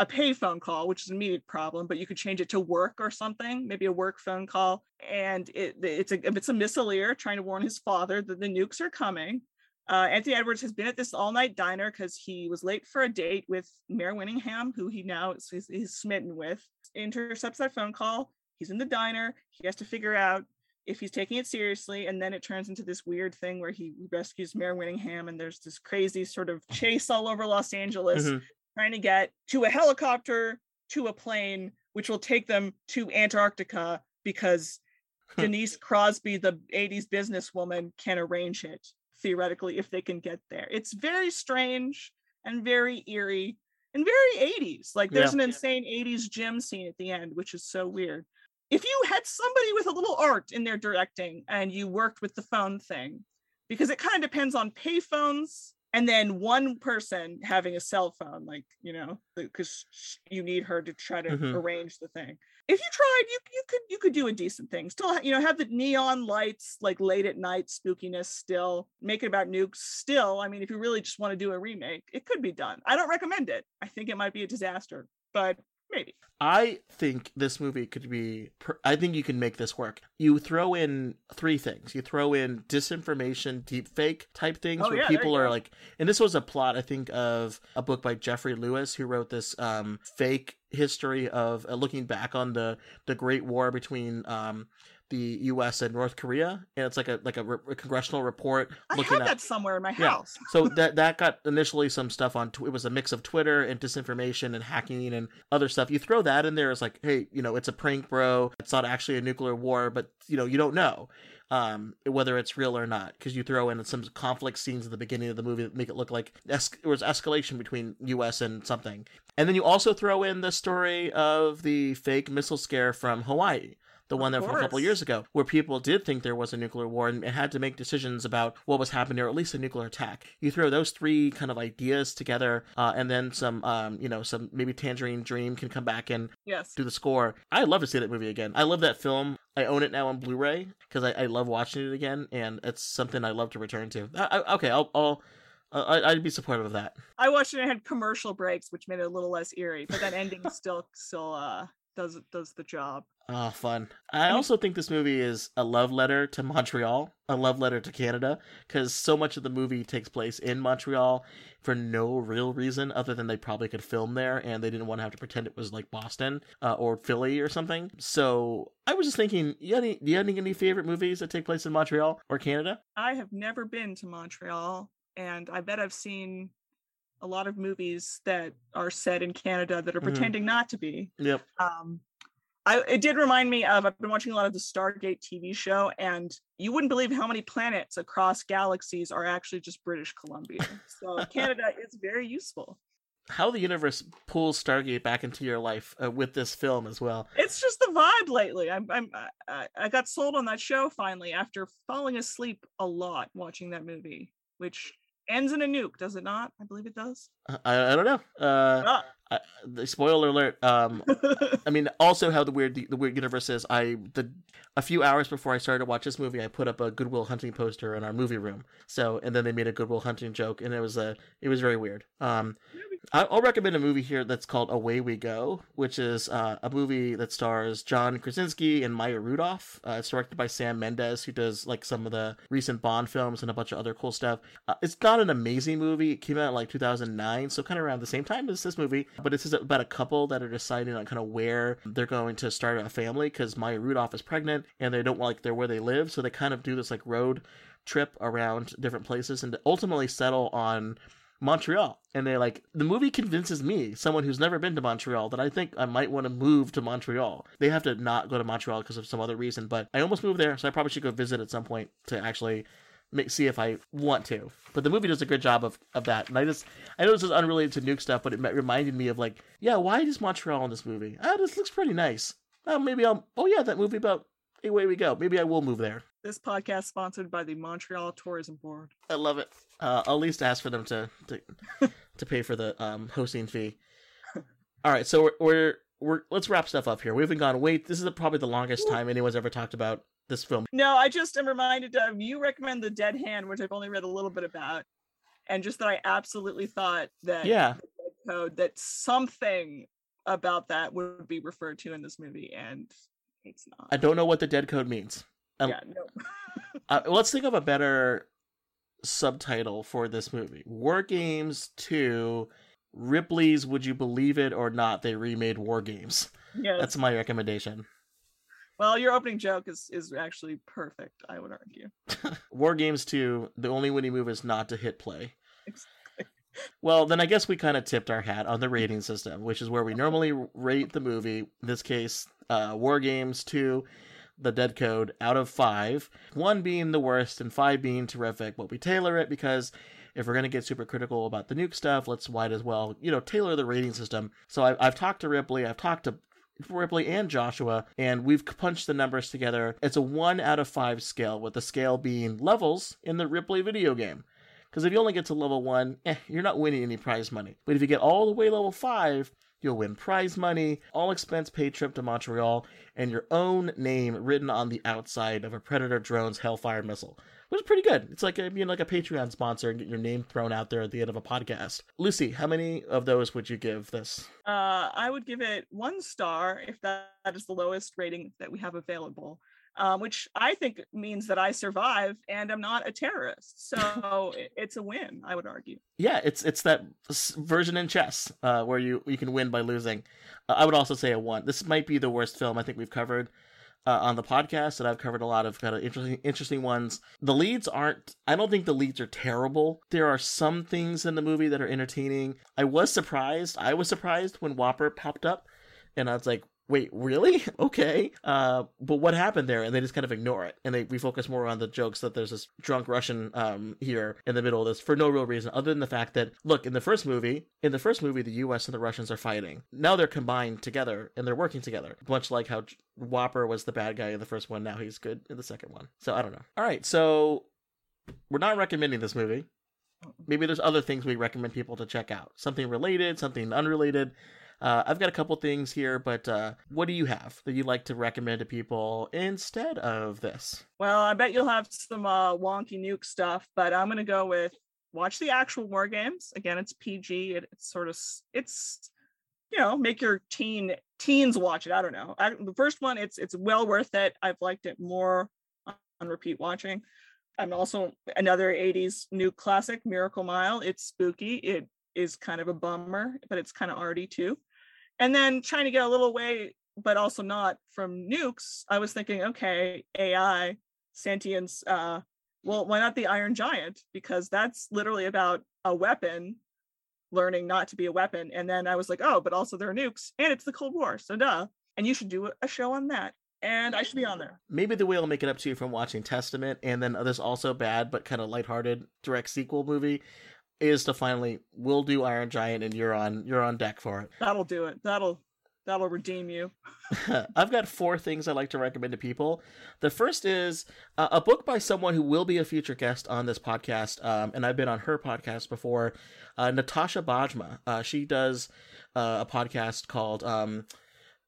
a pay phone call, which is an immediate problem, but you could change it to work or something, maybe a work phone call. And it, it's a it's a missileer trying to warn his father that the nukes are coming. Uh, Anthony Edwards has been at this all night diner because he was late for a date with Mare Winningham, who he now is, is, is smitten with. Intercepts that phone call. He's in the diner. He has to figure out if he's taking it seriously. And then it turns into this weird thing where he rescues Mare Winningham, and there's this crazy sort of chase all over Los Angeles, Mhm. Trying to get to a helicopter, to a plane, which will take them to Antarctica because Denise Crosby, the 80s businesswoman, can arrange it theoretically if they can get there. It's very strange and very eerie and very 80s. Like there's Yeah. an insane 80s gym scene at the end, which is so weird. If you had somebody with a little art in their directing and you worked with the phone thing, because it kind of depends on payphones and then one person having a cell phone, like, you know, because you need her to try to Mhm. arrange the thing. If you tried, you you could you could do a decent thing. Still, you know, have the neon lights, like late at night spookiness. Still, make it about nukes. Still, I mean, if you really just want to do a remake, it could be done. I don't recommend it. I think it might be a disaster, but maybe. I think this movie could be. per- I think you can make this work. You throw in three things. You throw in disinformation, deepfake type things Oh, where yeah, people are go. like. And this was a plot, I think, of a book by Jeffrey Lewis, who wrote this um, fake history of uh, looking back on the the Great War between um, the U.S. and North Korea, and it's like a like a, re- a congressional report I looking had at that somewhere in my house. yeah. so that that got initially some stuff on. Tw- it was a mix of Twitter and disinformation and hacking and other stuff. You throw that in there it's like, hey, you know, it's a prank, bro. It's not actually a nuclear war, but you know, you don't know um, whether it's real or not because you throw in some conflict scenes at the beginning of the movie that make it look like es- there was escalation between U.S. and something, and then you also throw in the story of the fake missile scare from Hawaii the one that from a couple years ago, where people did think there was a nuclear war and, had to make decisions about what was happening, or at least a nuclear attack. You throw those three kind of ideas together, uh, and then some, um, you know, some maybe Tangerine Dream can come back and Yes. do the score. I'd love to see that movie again. I love that film. I own it now on Blu-ray because I, I love watching it again, and it's something I love to return to. I, I, okay, I'll, I'll uh, I, I'd be supportive of that. I watched it and it had commercial breaks, which made it a little less eerie, but that ending still still uh does does the job. Oh, fun. I also think this movie is a love letter to Montreal, a love letter to Canada, because so much of the movie takes place in Montreal for no real reason other than they probably could film there and they didn't want to have to pretend it was like Boston uh, or Philly or something. So I was just thinking, you any, do you have any favorite movies that take place in Montreal or Canada? I have never been to Montreal, and I bet I've seen a lot of movies that are set in Canada that are Mhm. pretending not to be. Yep. Um, I, it did remind me of I've been watching a lot of the Stargate TV show, and you wouldn't believe how many planets across galaxies are actually just British Columbia. So Canada is very useful. How the universe pulls Stargate back into your life uh, with this film as well. It's just the vibe lately. I'm, I'm I, I got sold on that show finally after falling asleep a lot watching that movie, which ends in a nuke, does it not? I believe it does. I, I don't know. Uh, Ah. I, the spoiler alert. Um, I mean, also how the weird the, the weird universe is. I the a few hours before I started to watch this movie, I put up a Good Will Hunting poster in our movie room. So, and then they made a Good Will Hunting joke, and it was a it was very weird. Um, I'll recommend a movie here that's called Away We Go, which is uh, a movie that stars John Krasinski and Maya Rudolph. Uh, it's directed by Sam Mendes, who does like some of the recent Bond films and a bunch of other cool stuff. Uh, it's not an amazing movie. It came out in like 2009, so kind of around the same time as this movie. But it's about a couple that are deciding on kind of where they're going to start a family because Maya Rudolph is pregnant and they don't like they're where they live, so they kind of do this like road trip around different places and ultimately settle on Montreal. And they like the movie convinces me, someone who's never been to Montreal, that I think I might want to move to Montreal. They have to not go to Montreal because of some other reason, but I almost moved there, so I probably should go visit at some point to actually make, see if I want to. But the movie does a good job of, of that. And I just I know this is unrelated to nuke stuff, but it reminded me of like, yeah, why is Montreal in this movie? Ah, this looks pretty nice. Oh, maybe I'll. Oh yeah, that movie about Hey, away we go. Maybe I will move there. This podcast sponsored by the Montreal Tourism Board. I love it. Uh, I'll at least ask for them to to, to pay for the um, hosting fee. All right, so we're, we're we're let's wrap stuff up here. We haven't gone. Wait, this is probably the longest time anyone's ever talked about this film. No, I just am reminded of you recommend the Dead Hand, which I've only read a little bit about, and just that I absolutely thought that Yeah. code that something about that would be referred to in this movie, and it's not. I don't know what the dead code means. Um, yeah, no. uh, let's think of a better subtitle for this movie War Games 2 Ripley's Would You Believe It or Not? They remade War Games. Yes. That's my recommendation. Well, your opening joke is is actually perfect. I would argue. War Games 2, the only winning move is not to hit play. Exactly. Well, then I guess we kind of tipped our hat on the rating system, which is where we normally rate the movie. In this case, uh, War Games 2, The Dead Code, out of 5. 1 being the worst and 5 being terrific, but we tailor it because if we're going to get super critical about the nuke stuff, let's might as well, you know, tailor the rating system. So I've, I've talked to Ripley, I've talked to Ripley and Joshua, and we've punched the numbers together. It's a 1 out of 5 scale, with the scale being levels in the Ripley video game. Because if you only get to level 1, eh, you're not winning any prize money. But if you get all the way level 5, you'll win prize money, all expense paid trip to Montreal, and your own name written on the outside of a Predator drone's Hellfire missile. Which is pretty good. It's like a, being like a Patreon sponsor and get your name thrown out there at the end of a podcast. Lucy, how many of those would you give this? Uh, I would give it one star if that is the lowest rating that we have available, um, which I think means that I survive and I'm not a terrorist. So it's a win, I would argue. Yeah, it's it's that version in chess uh, where you you can win by losing. Uh, I would also say a one. This might be the worst film I think we've covered uh, on the podcast, and I've covered a lot of kind of interesting interesting ones. The leads aren't. I don't think the leads are terrible. There are some things in the movie that are entertaining. I was surprised. I was surprised when WOPR popped up, and I was like. Wait, really? Okay. Uh, but what happened there? And they just kind of ignore it, and they we focus more on the jokes that there's this drunk Russian um here in the middle of this for no real reason other than the fact that look in the first movie, in the first movie, the U.S. and the Russians are fighting. Now they're combined together and they're working together, much like how WOPR was the bad guy in the first one. Now he's good in the second one. So I don't know. All right, so we're not recommending this movie. Maybe there's other things we recommend people to check out. Something related, something unrelated. Uh, I've got a couple things here, but uh, what do you have that you'd like to recommend to people instead of this? Well, I bet you'll have some uh, wonky nuke stuff, but I'm gonna go with watch the actual war games. Again, it's PG. It, it's sort of it's you know make your teen teens watch it. I don't know. I, the first one, it's it's well worth it. I've liked it more on repeat watching. I'm also another 80s new classic, Miracle Mile. It's spooky. It is kind of a bummer, but it's kind of arty too. And then trying to get a little away, but also not from nukes. I was thinking, okay, AI, sentience. Uh, well, why not the Iron Giant? Because that's literally about a weapon learning not to be a weapon. And then I was like, oh, but also there are nukes, and it's the Cold War, so duh. And you should do a show on that, and I should be on there. Maybe the way I'll make it up to you from watching Testament, and then this also bad but kind of lighthearted direct sequel movie is to finally we'll do Iron Giant and you're on you're on deck for it. That'll do it. That'll that'll redeem you. I've got four things I'd like to recommend to people. The first is uh, a book by someone who will be a future guest on this podcast, um, and I've been on her podcast before, uh, Natasha Bajma. Uh, she does uh, a podcast called um,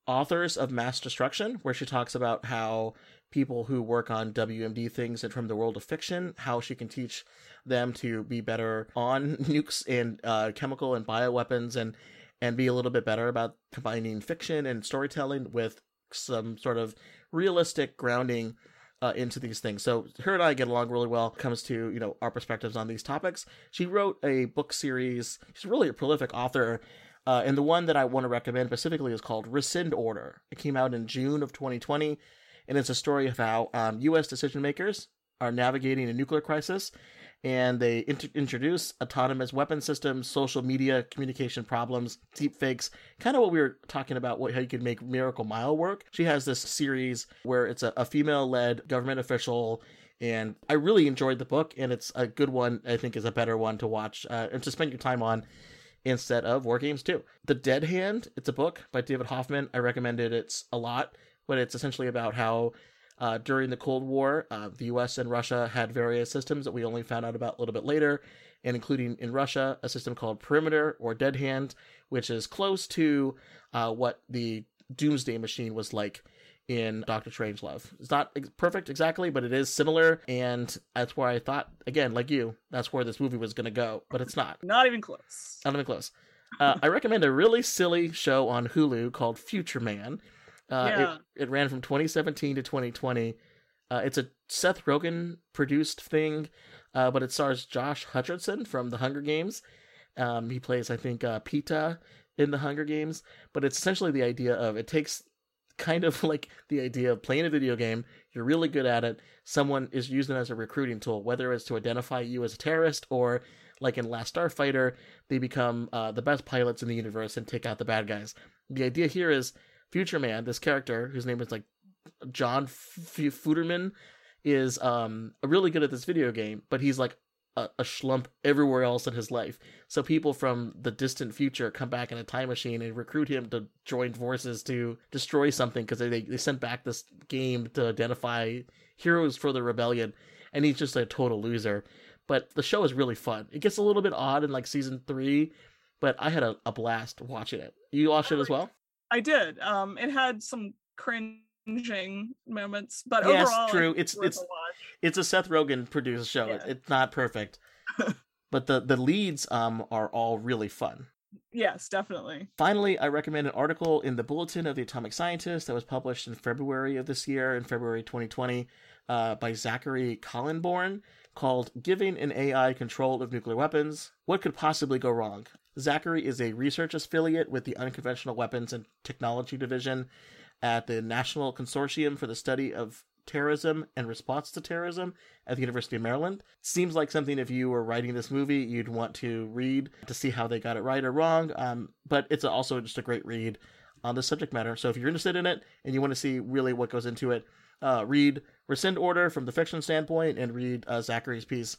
Authors of Mass Destruction, where she talks about how people who work on WMD things and from the world of fiction, how she can teach them to be better on nukes and uh, chemical and bioweapons and and be a little bit better about combining fiction and storytelling with some sort of realistic grounding uh, into these things. So her and I get along really well. Comes to you know our perspectives on these topics. She wrote a book series. She's really a prolific author. Uh, and the one that I want to recommend specifically is called Rescind Order. It came out in June of 2020, and it's a story of how um, U.S. decision makers are navigating a nuclear crisis and they int- introduce autonomous weapon systems, social media communication problems, deep fakes, kind of what we were talking about, what, how you could make Miracle Mile work. She has this series where it's a, a female led government official. And I really enjoyed the book, and it's a good one. I think is a better one to watch uh, and to spend your time on instead of War Games 2. The Dead Hand, it's a book by David Hoffman. I recommended it a lot, but it's essentially about how uh, during the Cold War, uh, the US and Russia had various systems that we only found out about a little bit later, and including in Russia, a system called Perimeter or Dead Hand, which is close to uh, what the Doomsday Machine was like in Doctor Strangelove. It's not ex- perfect exactly, but it is similar, and that's where I thought, again, like you, that's where this movie was going to go, but it's not. Not even close. Not even close. Uh, I recommend a really silly show on Hulu called Future Man. Uh, Yeah. it, it ran from 2017 to 2020. Uh, it's a Seth Rogen produced thing, uh, but it stars Josh Hutcherson from The Hunger Games. Um, he plays, I think, uh, Peeta in The Hunger Games. But it's essentially the idea of it takes kind of like the idea of playing a video game. You're really good at it. Someone is using it as a recruiting tool, whether it's to identify you as a terrorist or, like in Last Starfighter, they become uh, the best pilots in the universe and take out the bad guys. The idea here is Future Man, this character whose name is like John F- is um really good at this video game, but he's like a, a schlump everywhere else in his life. So people from the distant future come back in a time machine and recruit him to join forces to destroy something because they they sent back this game to identify heroes for the rebellion, and he's just a total loser. But the show is really fun. It gets a little bit odd in like season three, but I had a, a blast watching it. You watched it as well? I did. Um, it had some cringing moments, but yes, overall, true. It's it's a it's a Seth Rogen produced show. It- It's not perfect, but the the leads um are all really fun. Yes, definitely. Finally, I recommend an article in the Bulletin of the Atomic Scientist that was published in February of this year, in February 2020, uh, by Zachary Kallenborn, called Giving an AI Control of Nuclear Weapons What Could Possibly Go Wrong? Zachary is a research affiliate with the Unconventional Weapons and Technology Division at the National Consortium for the Study of Terrorism and Response to Terrorism at the University of Maryland. Seems like something if you were writing this movie, you'd want to read to see how they got it right or wrong. Um, but it's also just a great read on the subject matter. So if you're interested in it and you want to see really what goes into it, uh, read Rescind Order from the fiction standpoint and read uh, Zachary's piece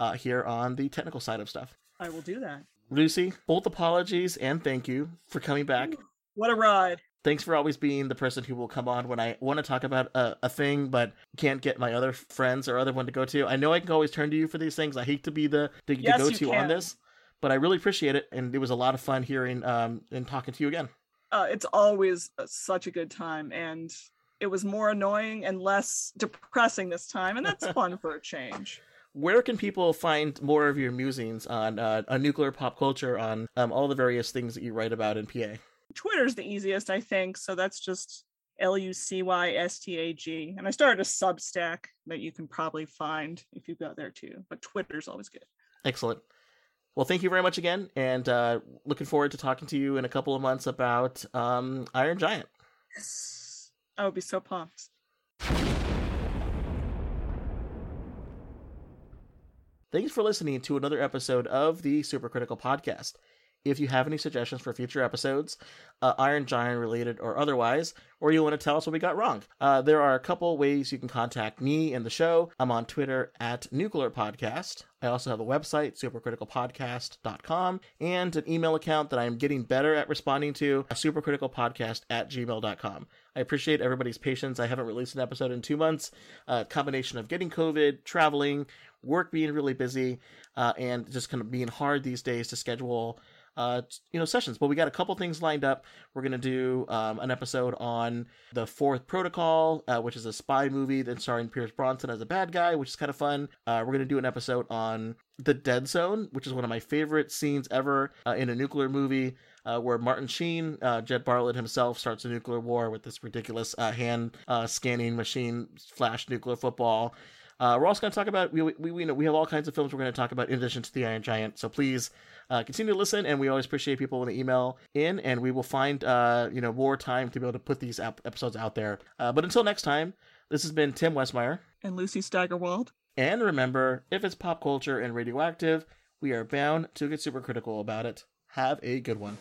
uh, here on the technical side of stuff. I will do that. Lucy, both apologies and thank you for coming back. What a ride. Thanks for always being the person who will come on when I want to talk about a, a thing, but can't get my other friends or other one to go to. I know I can always turn to you for these things. I hate to be the, the, the go to on this, but I really appreciate it, and it was a lot of fun hearing um and talking to you again. Uh, it's always uh, such a good time, and it was more annoying and less depressing this time, and that's fun for a change. Where can people find more of your musings on uh, on nuclear pop culture, on um, all the various things that you write about in PA? Twitter's the easiest, I think. So that's just L U C Y S T A G. And I started a Substack that you can probably find if you go there too. But Twitter's always good. Excellent. Well, thank you very much again, and uh, looking forward to talking to you in a couple of months about um, Iron Giant. Yes. I would be so pumped. Thanks for listening to another episode of the Supercritical Podcast. If you have any suggestions for future episodes, uh, Iron Giant related or otherwise, or you want to tell us what we got wrong, uh, there are a couple ways you can contact me and the show. I'm on Twitter at Nuclear Podcast. I also have a website, supercriticalpodcast.com, and an email account that I'm getting better at responding to, supercriticalpodcast at gmail.com. I appreciate everybody's patience. I haven't released an episode in two months. A combination of getting COVID, traveling, work being really busy, uh, and just kind of being hard these days to schedule uh, you know, sessions. But we got a couple things lined up. We're gonna do um, an episode on the Fourth Protocol, uh, which is a spy movie that's starring Pierce Brosnan as a bad guy, which is kind of fun. Uh, we're gonna do an episode on the Dead Zone, which is one of my favorite scenes ever uh, in a nuclear movie. Uh, where Martin Sheen, uh, Jed Bartlet himself, starts a nuclear war with this ridiculous hand scanning machine, flash nuclear football. Uh, we're also going to talk about we, we we know we have all kinds of films we're going to talk about in addition to the Iron Giant. So please uh, continue to listen, and we always appreciate people when they email in, and we will find uh, you know more time to be able to put these ap- episodes out there. Uh, but until next time, this has been Tim Westmyer, And Lucy Steigerwald. and remember, if it's pop culture and radioactive, we are bound to get super critical about it. Have a good one.